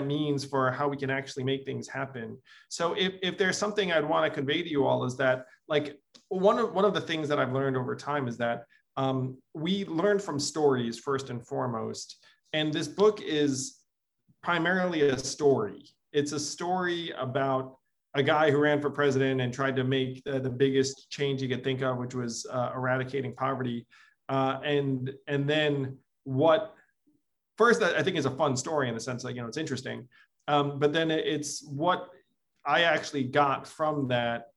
means for how we can actually make things happen. So, if, if there's something I'd want to convey to you all is that, like, one of one of the things that I've learned over time is that um, we learn from stories first and foremost, and this book is primarily a story it's a story about a guy who ran for president and tried to make the, the biggest change you could think of, which was uh, eradicating poverty. Uh, and and then what? First, I think is a fun story in the sense that you know it's interesting, um, but then it's what I actually got from that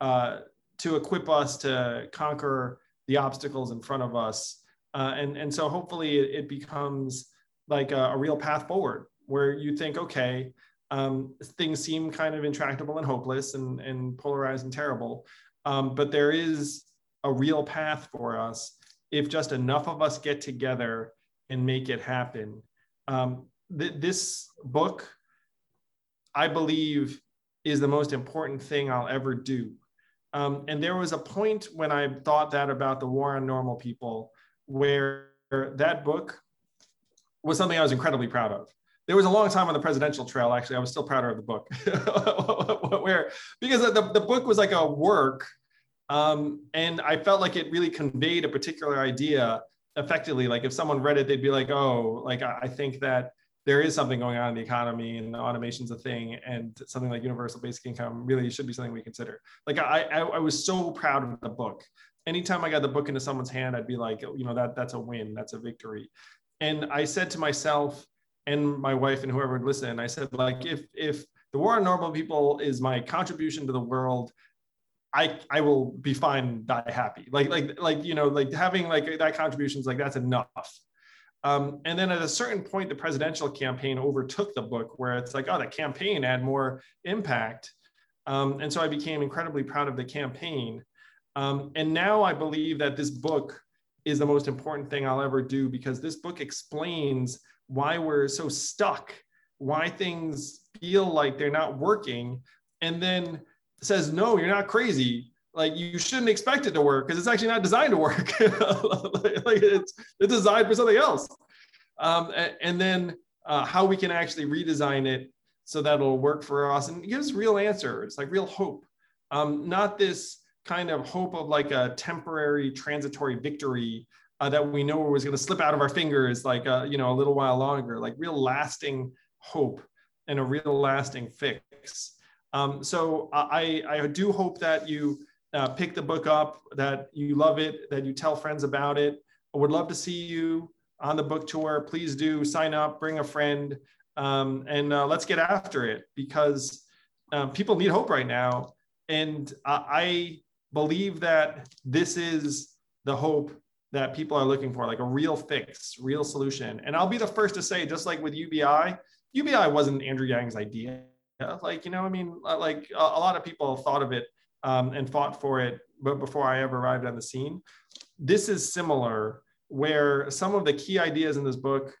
uh, to equip us to conquer the obstacles in front of us, uh, and and so hopefully it, it becomes like a, a real path forward where you think, okay, um, things seem kind of intractable and hopeless and, and polarized and terrible. Um, but there is a real path for us if just enough of us get together and make it happen. Um, th- this book, I believe, is the most important thing I'll ever do. Um, and there was a point when I thought that about the war on normal people, where that book was something I was incredibly proud of there was a long time on the presidential trail. Actually, I was still prouder of the book, [laughs] where because the, the book was like a work, um, and I felt like it really conveyed a particular idea effectively. Like if someone read it, they'd be like, "Oh, like I, I think that." There is something going on in the economy, and automation's a thing, and something like universal basic income really should be something we consider. Like I, I, I was so proud of the book. Anytime I got the book into someone's hand, I'd be like, you know, that that's a win, that's a victory. And I said to myself, and my wife and whoever would listen. I said, like, if if the war on normal people is my contribution to the world, I I will be fine, and die happy. Like like like you know like having like that contribution is like that's enough. Um, and then at a certain point, the presidential campaign overtook the book, where it's like, oh, the campaign had more impact. Um, and so I became incredibly proud of the campaign. Um, and now I believe that this book is the most important thing I'll ever do because this book explains why we're so stuck, why things feel like they're not working, and then says, no, you're not crazy. Like you shouldn't expect it to work because it's actually not designed to work. [laughs] like it's, it's designed for something else. Um, and, then uh, how we can actually redesign it so that it'll work for us and gives real answers, like real hope. Um, not this kind of hope of like a temporary transitory victory uh, that we know was going to slip out of our fingers like uh, you know a little while longer like real lasting hope and a real lasting fix. Um, so I, I do hope that you uh, pick the book up that you love it that you tell friends about it. I would love to see you on the book tour. Please do sign up bring a friend um, and uh, let's get after it because um, people need hope right now. And I believe that this is the hope that people are looking for, like a real fix, real solution. And I'll be the first to say, just like with UBI, UBI wasn't Andrew Yang's idea. Like, you know, I mean, uh, like a, lot of people thought of it um, and fought for it, but before I ever arrived on the scene. This is similar, where some of the key ideas in this book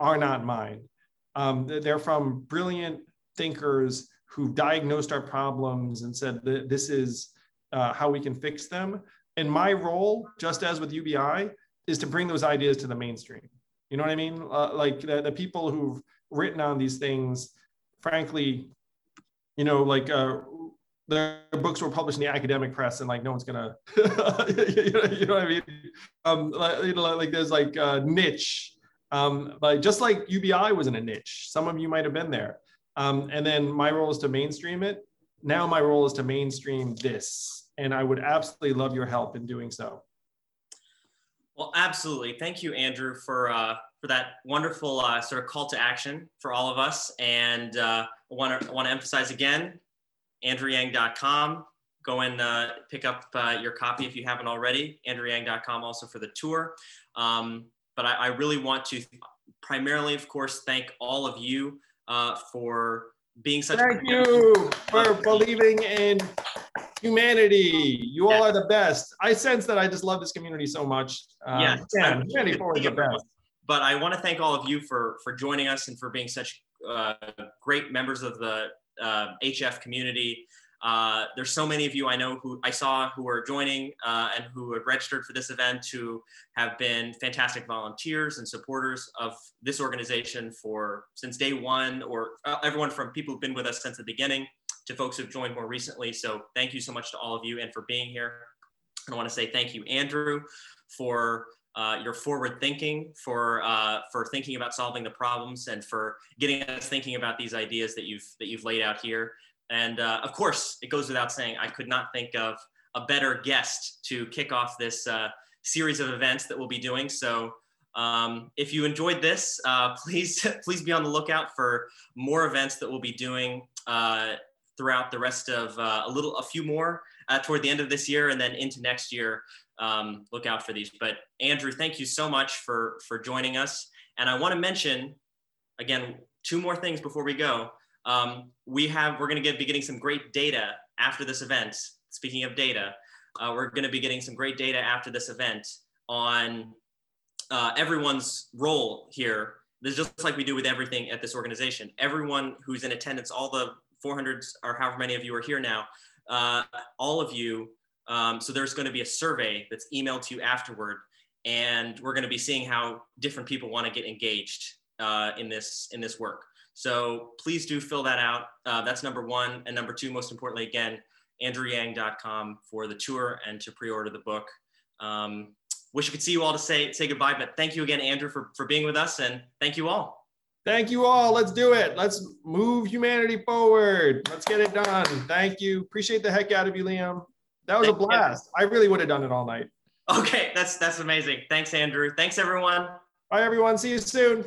are not mine. Um, they're from brilliant thinkers who diagnosed our problems and said that this is uh, how we can fix them. And my role, just as with UBI, is to bring those ideas to the mainstream. You know what I mean? Uh, like the, the people who've written on these things, frankly, you know, like uh, their books were published in the academic press and like no one's gonna [laughs] you, know, what i mean? Um like, you know like there's like a niche. Um like just like ubi was in a niche. Some of you might have been there. Um and then my role is to mainstream it. Now my role is to mainstream this and i would absolutely love your help in doing so well absolutely thank you andrew for uh for that wonderful uh, sort of call to action for all of us and uh, I want to want to emphasize again andrewyang.com. Go and uh, pick up uh, your copy if you haven't already. andrewyang.com also for the tour. Um, but I, I, really want to primarily, of course, thank all of you uh, for being such. Thank you for believing in humanity. You all are the best. I sense that I just love this community so much. Um, yeah, yeah humanity forward the best. But I want to thank all of you for for joining us and for being such uh, great members of the uh, HF community. Uh, there's so many of you I know who I saw who are joining uh, and who have registered for this event who have been fantastic volunteers and supporters of this organization for since day one, or uh, everyone from people who've been with us since the beginning to folks who've joined more recently. So thank you so much to all of you and for being here. I want to say thank you, Andrew, for uh, your forward thinking, for uh, for thinking about solving the problems, and for getting us thinking about these ideas that you've that you've laid out here. And uh, of course, it goes without saying, I could not think of a better guest to kick off this uh, series of events that we'll be doing. So. Um, if you enjoyed this, uh, [laughs] please please be on the lookout for more events that we'll be doing uh, throughout the rest of a little, a few more toward the end of this year, and then into next year um, look out for these. But Andrew, thank you so much for for joining us. And I want to mention again two more things before we go. Um, we have we're going to be getting some great data after this event. Speaking of data, uh, we're going to be getting some great data after this event on uh, everyone's role here. This is just like we do with everything at this organization. Everyone who's in attendance, all the 400s or however many of you are here now, uh, all of you um, so there's going to be a survey that's emailed to you afterward, and we're going to be seeing how different people want to get engaged uh, in this in this work. So please do fill that out. Uh, that's number one, and number two, most importantly, again, andrewyang.com for the tour and to pre-order the book. Um, wish I could see you all to say say goodbye, but thank you again, Andrew, for for being with us, and thank you all. Thank you all. Let's do it. Let's move humanity forward. Let's get it done. Thank you. Appreciate the heck out of you, Liam. That was a blast. I really would have done it all night. Okay, that's that's amazing. Thanks, Andrew. Thanks, everyone. Bye, everyone. See you soon.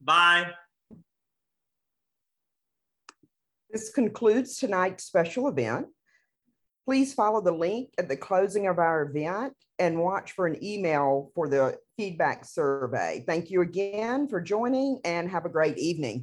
Bye. This concludes tonight's special event. Please follow the link at the closing of our event and watch for an email for the feedback survey. Thank you again for joining and have a great evening.